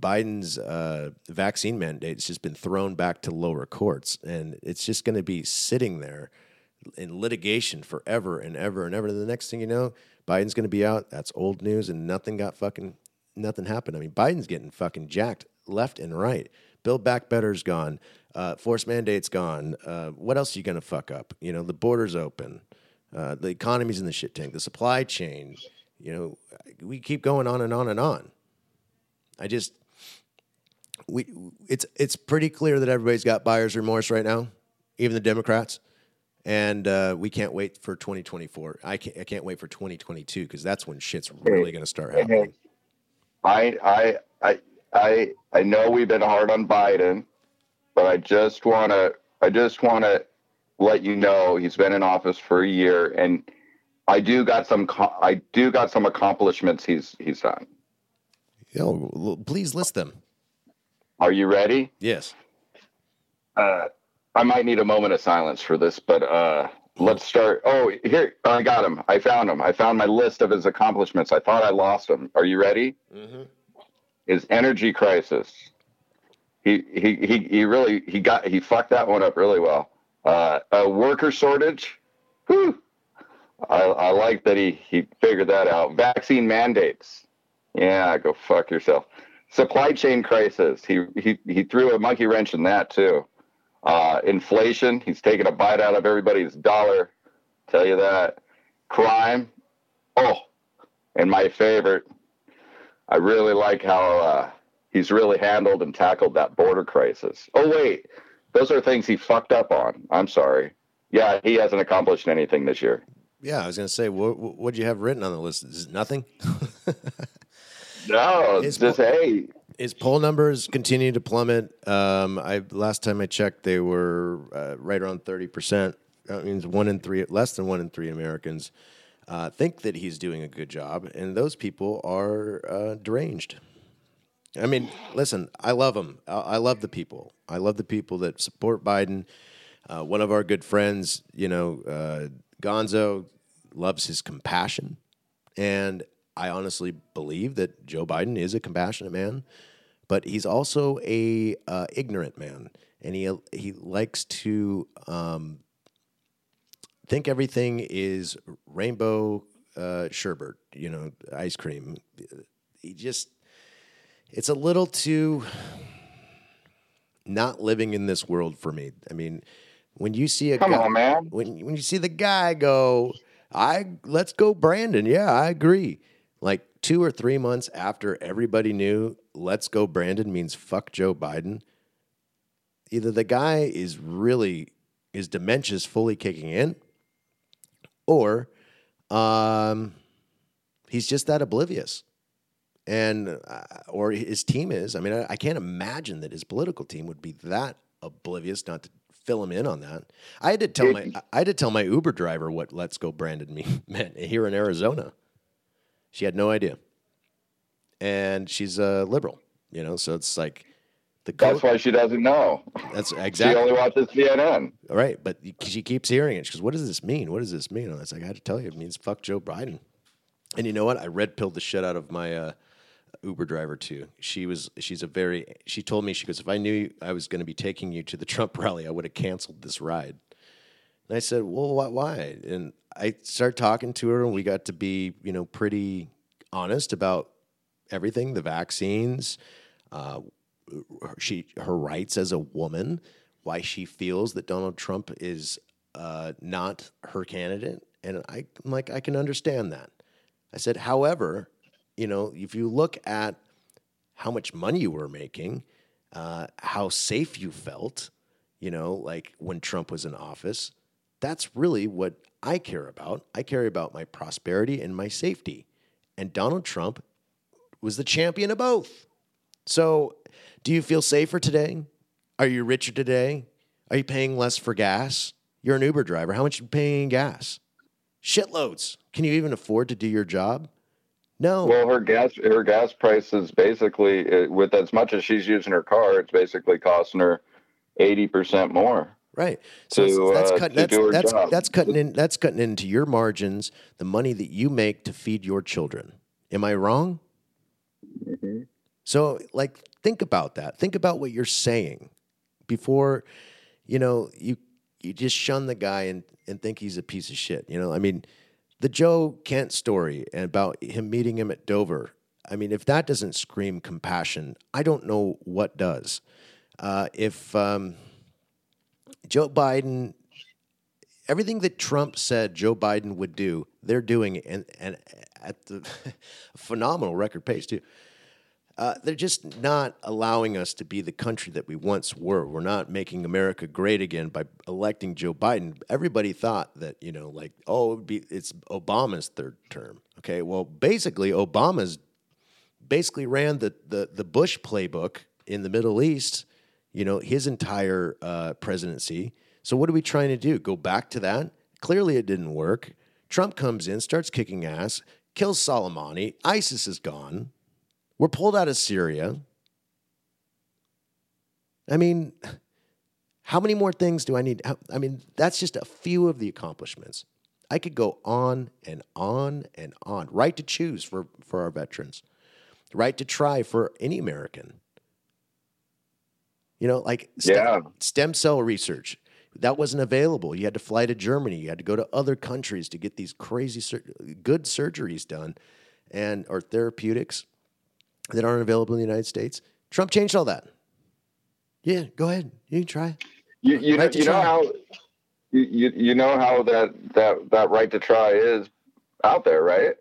Biden's uh, vaccine mandate has just been thrown back to lower courts, and it's just going to be sitting there in litigation forever and ever and ever. And the next thing you know, Biden's going to be out. That's old news, and nothing got fucking nothing happened. I mean, Biden's getting fucking jacked left and right. Build back better's gone. Uh, force mandates gone. Uh, what else are you going to fuck up? You know, the border's open. Uh, the economy's in the shit tank. The supply chain. You know, we keep going on and on and on. I just we it's it's pretty clear that everybody's got buyer's remorse right now, even the Democrats and uh, we can't wait for 2024. I can't. I can't wait for 2022 because that's when shit's really going to start happening.
I I I I I know we've been hard on Biden, but I just want to I just want to let you know he's been in office for a year, and I do got some I do got some accomplishments he's he's done.
Yo, please list them.
Are you ready?
Yes.
Uh, I might need a moment of silence for this, but uh, let's start. Oh, here I got him. I found him. I found my list of his accomplishments. I thought I lost him. Are you ready? Mm-hmm. His energy crisis. He he he he really he got he fucked that one up really well. Uh, a worker shortage. Whew. I, I like that he he figured that out. Vaccine mandates. Yeah, go fuck yourself. Supply chain crisis. He he he threw a monkey wrench in that too. Uh, inflation, he's taking a bite out of everybody's dollar. Tell you that. Crime, oh, and my favorite, I really like how uh, he's really handled and tackled that border crisis. Oh, wait, those are things he fucked up on. I'm sorry. Yeah, he hasn't accomplished anything this year.
Yeah, I was going to say, what would you have written on the list? Is it nothing?
no, it's just, hey,
his poll numbers continue to plummet. Um, I last time I checked, they were uh, right around thirty percent. That means one in three, less than one in three Americans uh, think that he's doing a good job, and those people are uh, deranged. I mean, listen, I love. I, I, love the people. I love the people that support Biden. Uh, one of our good friends, you know, uh, Gonzo, loves his compassion, and I honestly believe that Joe Biden is a compassionate man. But he's also a uh, ignorant man, and he he likes to um, think everything is rainbow uh, sherbet, you know, ice cream. He just it's a little too not living in this world for me. I mean, when you see a
Come
guy,
on, man.
when when you see the guy go, I let's go Brandon. Yeah, I agree. Like two or three months after everybody knew let's go Brandon means fuck Joe Biden. Either the guy is really his dementia's fully kicking in, or um, he's just that oblivious and uh, or his team is. I mean, I, I can't imagine that his political team would be that oblivious not to fill him in on that. I had to tell my I had to tell my Uber driver what "Let's Go Brandon" me meant here in Arizona. She had no idea, and she's a liberal, you know. So it's like the
That's why she doesn't know.
that's exactly.
She only watches CNN.
all right, but she keeps hearing it. She goes, "What does this mean? What does this mean?" And I was like, "I had to tell you, it means fuck Joe Biden." And you know what? I red pilled the shit out of my uh, Uber driver too. She was, she's a very. She told me she goes, "If I knew I was going to be taking you to the Trump rally, I would have canceled this ride." And I said, "Well, why?" why? And I started talking to her, and we got to be, you know, pretty honest about everything, the vaccines, uh, she her rights as a woman, why she feels that Donald Trump is uh, not her candidate, and I'm like I can understand that. I said, however, you know, if you look at how much money you were making, uh, how safe you felt, you know, like when Trump was in office, that's really what I care about. I care about my prosperity and my safety. And Donald Trump was the champion of both. So, do you feel safer today? Are you richer today? Are you paying less for gas? You're an Uber driver. How much are you paying in gas? Shitloads. Can you even afford to do your job? No.
Well, her gas her gas price is basically uh, with as much as she's using her car, it's basically costing her eighty percent more.
Right. So
to,
it's- that's
uh,
cutting that's that's,
job.
that's cutting in that's cutting into your margins, the money that you make to feed your children. Am I wrong?
Mhm.
So like think about that. Think about what you're saying before you know you you just shun the guy and and think he's a piece of shit. You know, I mean, the Joe Kent story and about him meeting him at Dover. I mean, if that doesn't scream compassion, I don't know what does. Uh, if um, Joe Biden, everything that Trump said Joe Biden would do, they're doing, and and at the phenomenal record pace too. Uh, they're just not allowing us to be the country that we once were. We're not making America great again by electing Joe Biden. Everybody thought that you know, like, oh, it be it's Obama's third term. Okay, well, basically, Obama's basically ran the the, the Bush playbook in the Middle East. You know, his entire uh, presidency. So what are we trying to do? Go back to that? Clearly, it didn't work. Trump comes in, starts kicking ass, kills Soleimani. ISIS is gone. We're pulled out of Syria. I mean, how many more things do I need? I mean, that's just a few of the accomplishments. I could go on and on and on. Right to choose for, for our veterans, right to try for any American. You know, like stem,
Yeah.
stem cell research that wasn't available. You had to fly to Germany. You had to go to other countries to get these crazy, sur- good surgeries done, and or therapeutics that aren't available in the United States. Trump changed all that. Yeah, go ahead. You can try.
You you know,
Right to
you know how you, you you know how that that that right to try is out there, right?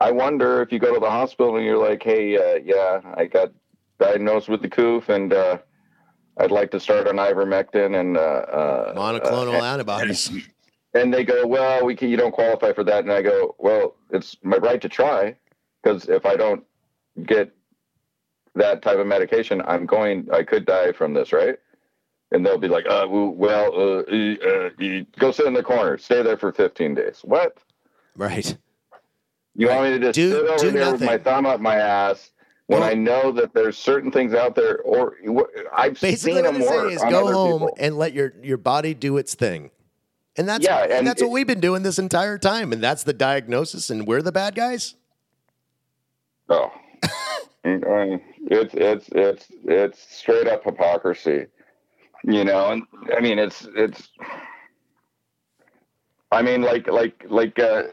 I wonder if you go to the hospital and you're like, hey, uh, yeah, I got diagnosed with the coof and uh, I'd like to start on ivermectin and uh, uh,
Monoclonal
uh,
antibodies.
and they go, well, we can, you don't qualify for that, and I go, well, it's my right to try because if I don't get that type of medication, I'm going, I could die from this, right? And they'll be like, uh, well, uh, uh, uh, go sit in the corner, stay there for 15 days. What?
Right.
You want me to just
Do-
sit over
do
there with my thumb up my ass when
Well-
I know that there's certain things out there, or I've
Basically,
seen
what
them work
is go home
people.
and let your, your body do its thing. And that's
Yeah,
and,
and
that's what we've been doing this entire time. And that's the diagnosis, and we're the bad guys.
Oh, it's it's it's it's straight up hypocrisy, you know. And I mean, it's it's. I mean, like like like uh,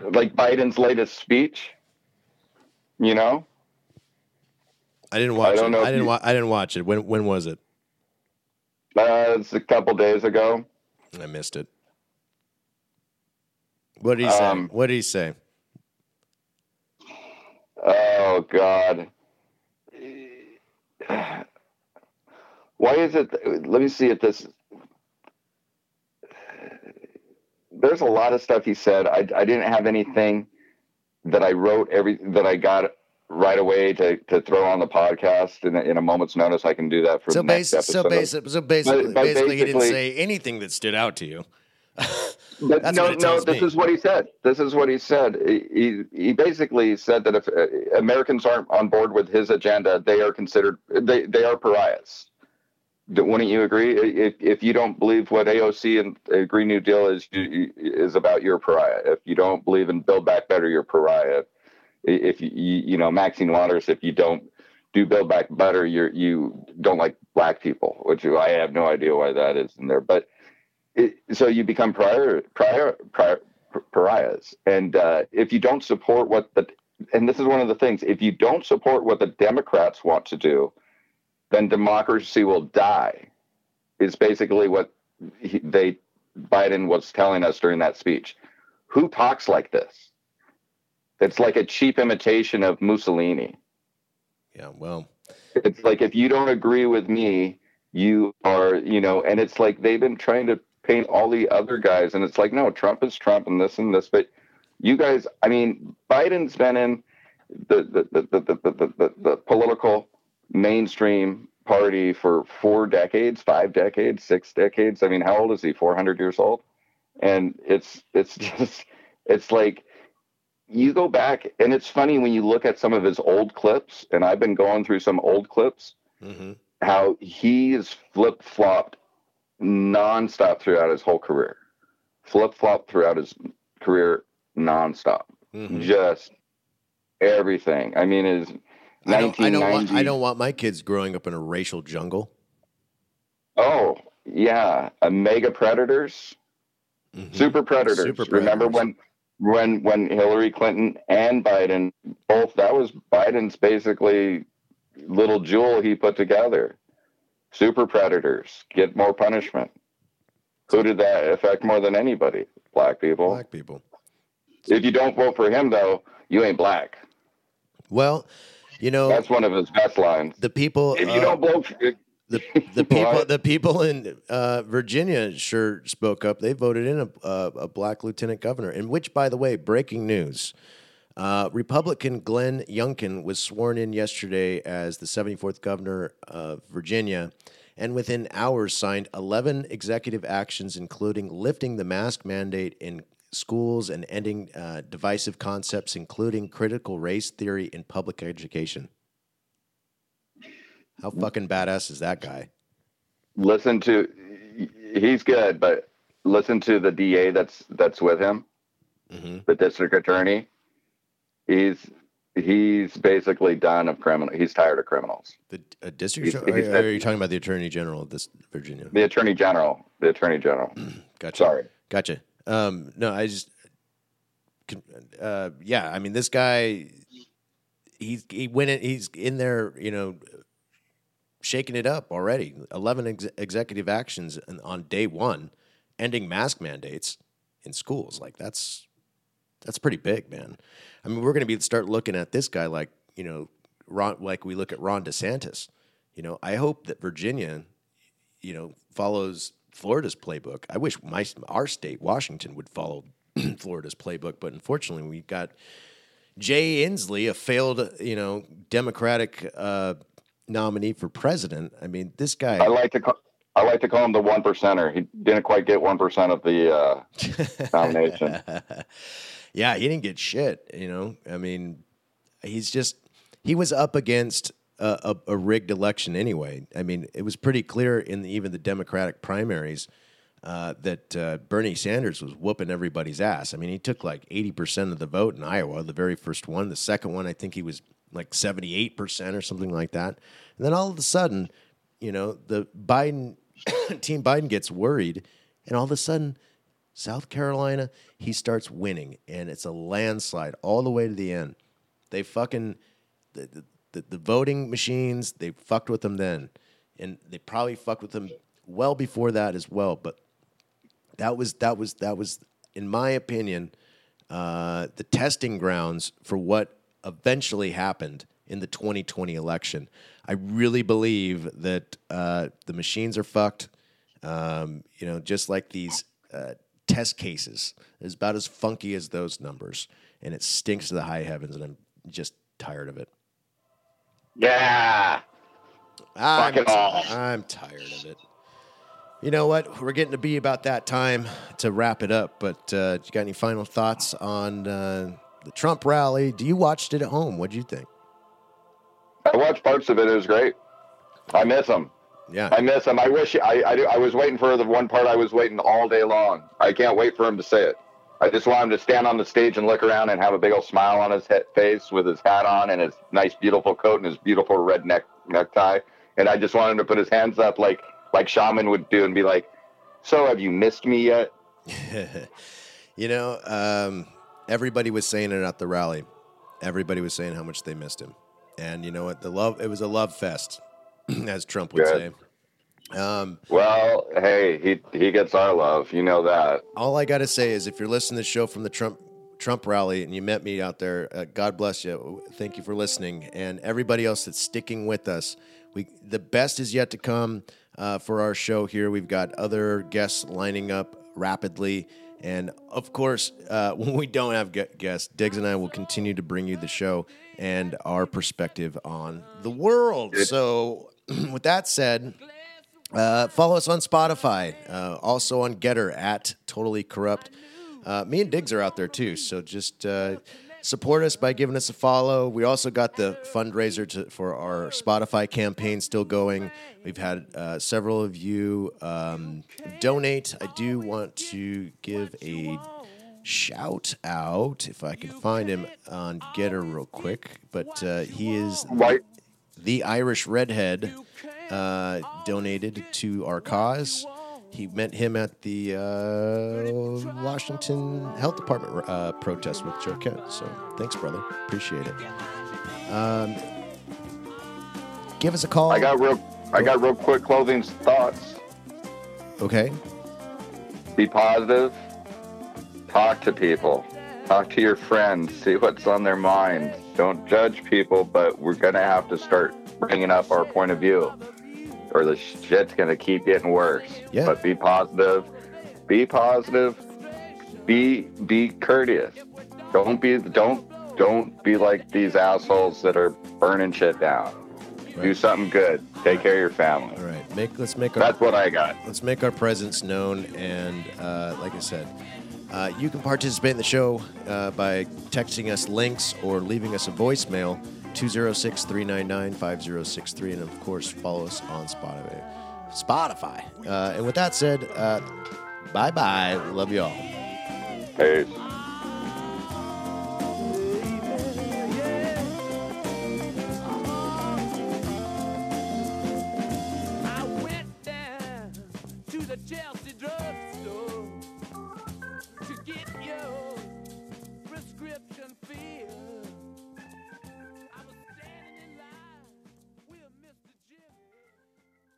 like Biden's latest speech. You know.
I didn't watch
I
it. I didn't.
you-
Wa- I didn't watch it. When when was it?
Uh, it's a couple days ago.
I missed it. What did he say?
Um,
what did he say?
Oh God. Why is it? Let me see if this. There's a lot of stuff he said. I, I didn't have anything that I wrote every that I got right away to, to throw on the podcast in a, in a moment's notice. I can do that for
So
the next
basic. So
episode.
basic. So basically,
but
basically, he didn't say anything that stood out to you.
But
That's
no, no, this
me.
is what he said. This is what he said. He, he, he basically said that if uh, Americans aren't on board with his agenda, they are considered they, they are pariahs. Wouldn't you agree? If if you don't believe what AOC and uh, Green New Deal is you- is about, you're a pariah. If you don't believe in Build Back Better, you're a pariah. If you you, you know Maxine Waters, if you don't do Build Back Better, you're you don't like black people, which I have no idea why that is in there, but it, so you become prior, prior, prior, pariahs. And uh, if you don't support what the, and this is one of the things, if you don't support what the Democrats want to do, then democracy will die. Is basically what he, they Biden was telling us during that speech. Who talks like this? It's like a cheap imitation of Mussolini.
Yeah. Well.
It's like if you don't agree with me, you are, you know, and it's like they've been trying to paint all the other guys, and it's like, no, Trump is Trump and this and this, but you guys, I mean, Biden's been in the the the the the, the, the, the political mainstream party for four decades, five decades, six decades. I mean, how old is he? Four hundred years old, and it's it's just it's like you go back, and it's funny when you look at some of his old clips, and I've been going through some old clips
hmm
how he's flip flopped nonstop throughout his whole career. Flip flop throughout his career nonstop.
hmm
Just everything. I mean, is
I don't. I don't want.
1990
I don't want my kids growing up in a racial jungle.
Oh, yeah. A mega predators,
Mhm.
super predators.
Super
Remember
predators.
when when when Hillary Clinton and Biden both that was Biden's basically little jewel he put together. Super predators get more punishment. Who did that affect more than anybody? Black people.
Black people.
If you don't vote for him, though, you ain't black.
Well, you know
That's one of his best lines.
the people.
If you
uh,
don't vote, for,
the the people the people in uh, Virginia sure spoke up. They voted in a, a, a black lieutenant governor. In which, by the way, breaking news: uh, Republican Glenn Youngkin was sworn in yesterday as the 74th governor of Virginia, and within hours signed 11 executive actions, including lifting the mask mandate in schools and ending uh, divisive concepts, including critical race theory in public education. How fucking badass is that guy?
listen to. He's good, but listen to the DA that's that's with him,
hmm
the district attorney. He's he's basically done of criminal. He's tired of criminals.
The a district.
He's-
attorney-
he's-
or are you talking about the attorney general of this Virginia?
The attorney general. The attorney general.
Gotcha.
Sorry.
Gotcha. Um, no, I just. Uh, yeah, I mean, this guy. He's he went in. He's in there. You know, shaking it up already. Eleven ex- executive actions on- on day one, ending mask mandates in schools. Like that's that's pretty big, man. I mean, we're going to be start looking at this guy like you know, Ron, like we look at Ron DeSantis. You know, I hope that Virginia, you know, follows Florida's playbook. I wish my our state, Washington, would follow Florida's playbook, but unfortunately, we've got Jay Inslee, a failed, you know, Democratic uh, nominee for president. I mean, this guy.
I like to call. I like to call him the one percenter. He didn't quite get one percent of the uh, nomination.
yeah, he didn't get shit. You know, I mean, he's just he was up against a, a, a rigged election anyway. I mean, it was pretty clear in the, even the Democratic primaries uh, that uh, Bernie Sanders was whooping everybody's ass. I mean, he took like 80% of the vote in Iowa, the very first one. The second one, I think he was like 78% or something like that. And then all of a sudden, you know, the Biden team Biden gets worried, and all of a sudden, South Carolina, he starts winning, and it's a landslide all the way to the end. They fucking the, the, the voting machines, they fucked with them then, and they probably fucked with them well before that as well. But that was that was that was, in my opinion, uh, the testing grounds for what eventually happened in the 2020 election. I really believe that uh, the machines are fucked. Um, you know, just like these uh, test cases is about as funky as those numbers, and it stinks to the high heavens, and I'm just tired of it.
Yeah.
I'm,
Fuck it all.
I'm tired of it. You know what? We're getting to be about that time to wrap it up. But uh, you got any final thoughts on uh, the Trump rally? Do you watched it at home? What'd you think?
I watched parts of it. It was great. I miss him.
Yeah,
I miss him. I wish I, I, I was waiting for the one part I was waiting all day long. I can't wait for him to say it. I just want him to stand on the stage and look around and have a big old smile on his head, face with his hat on and his nice, beautiful coat and his beautiful red neck necktie. And I just want him to put his hands up like like Shaman would do and be like, "So have you missed me yet?"
you know, um, everybody was saying it at the rally. Everybody was saying how much they missed him, and you know what? The love it was a love fest, as Trump would
Good.
say. Um,
Well, hey, he he gets our love. You know that.
all I got to say is, if you're listening to the show from the Trump Trump rally and you met me out there, uh, God bless you. Thank you for listening, and everybody else that's sticking with us. We the best is yet to come uh, for our show here. We've got other guests lining up rapidly, and of course, uh, when we don't have guests, Diggs and I will continue to bring you the show and our perspective on the world. So, with that said. Uh, follow us on Spotify, uh, also on GETTR at Totally Corrupt. Uh, me and Diggs are out there too, so just uh, support us by giving us a follow. We also got the fundraiser to, for our Spotify campaign still going. We've had uh, several of you um, donate. I do want to give a shout out if I can find him on GETTR real quick, but uh, he is
White.
the Irish redhead uh, donated to our cause. He met him at the uh, Washington Health Department uh, protest with Joe Kent. So thanks, brother. Appreciate it. Um, give us a call.
I got real. I got real quick closing thoughts.
okay.
Be positive. Talk to people. Talk to your friends. See what's on their minds. Don't judge people, but we're gonna have to start bringing up our point of view, or the shit's gonna keep getting worse.
Yeah.
But be positive. Be positive. Be be courteous. Don't be don't don't be like these assholes that are burning shit down. Do something good. Take care of your family.
All right. Make let's make our
That's what I got.
let's make our presence known. And uh, like I said, uh, you can participate in the show uh, by texting us links or leaving us a voicemail 206 399 5063. And of course, follow us on Spotify. Spotify. Uh, and with that said, uh, bye bye. Love you all.
Peace.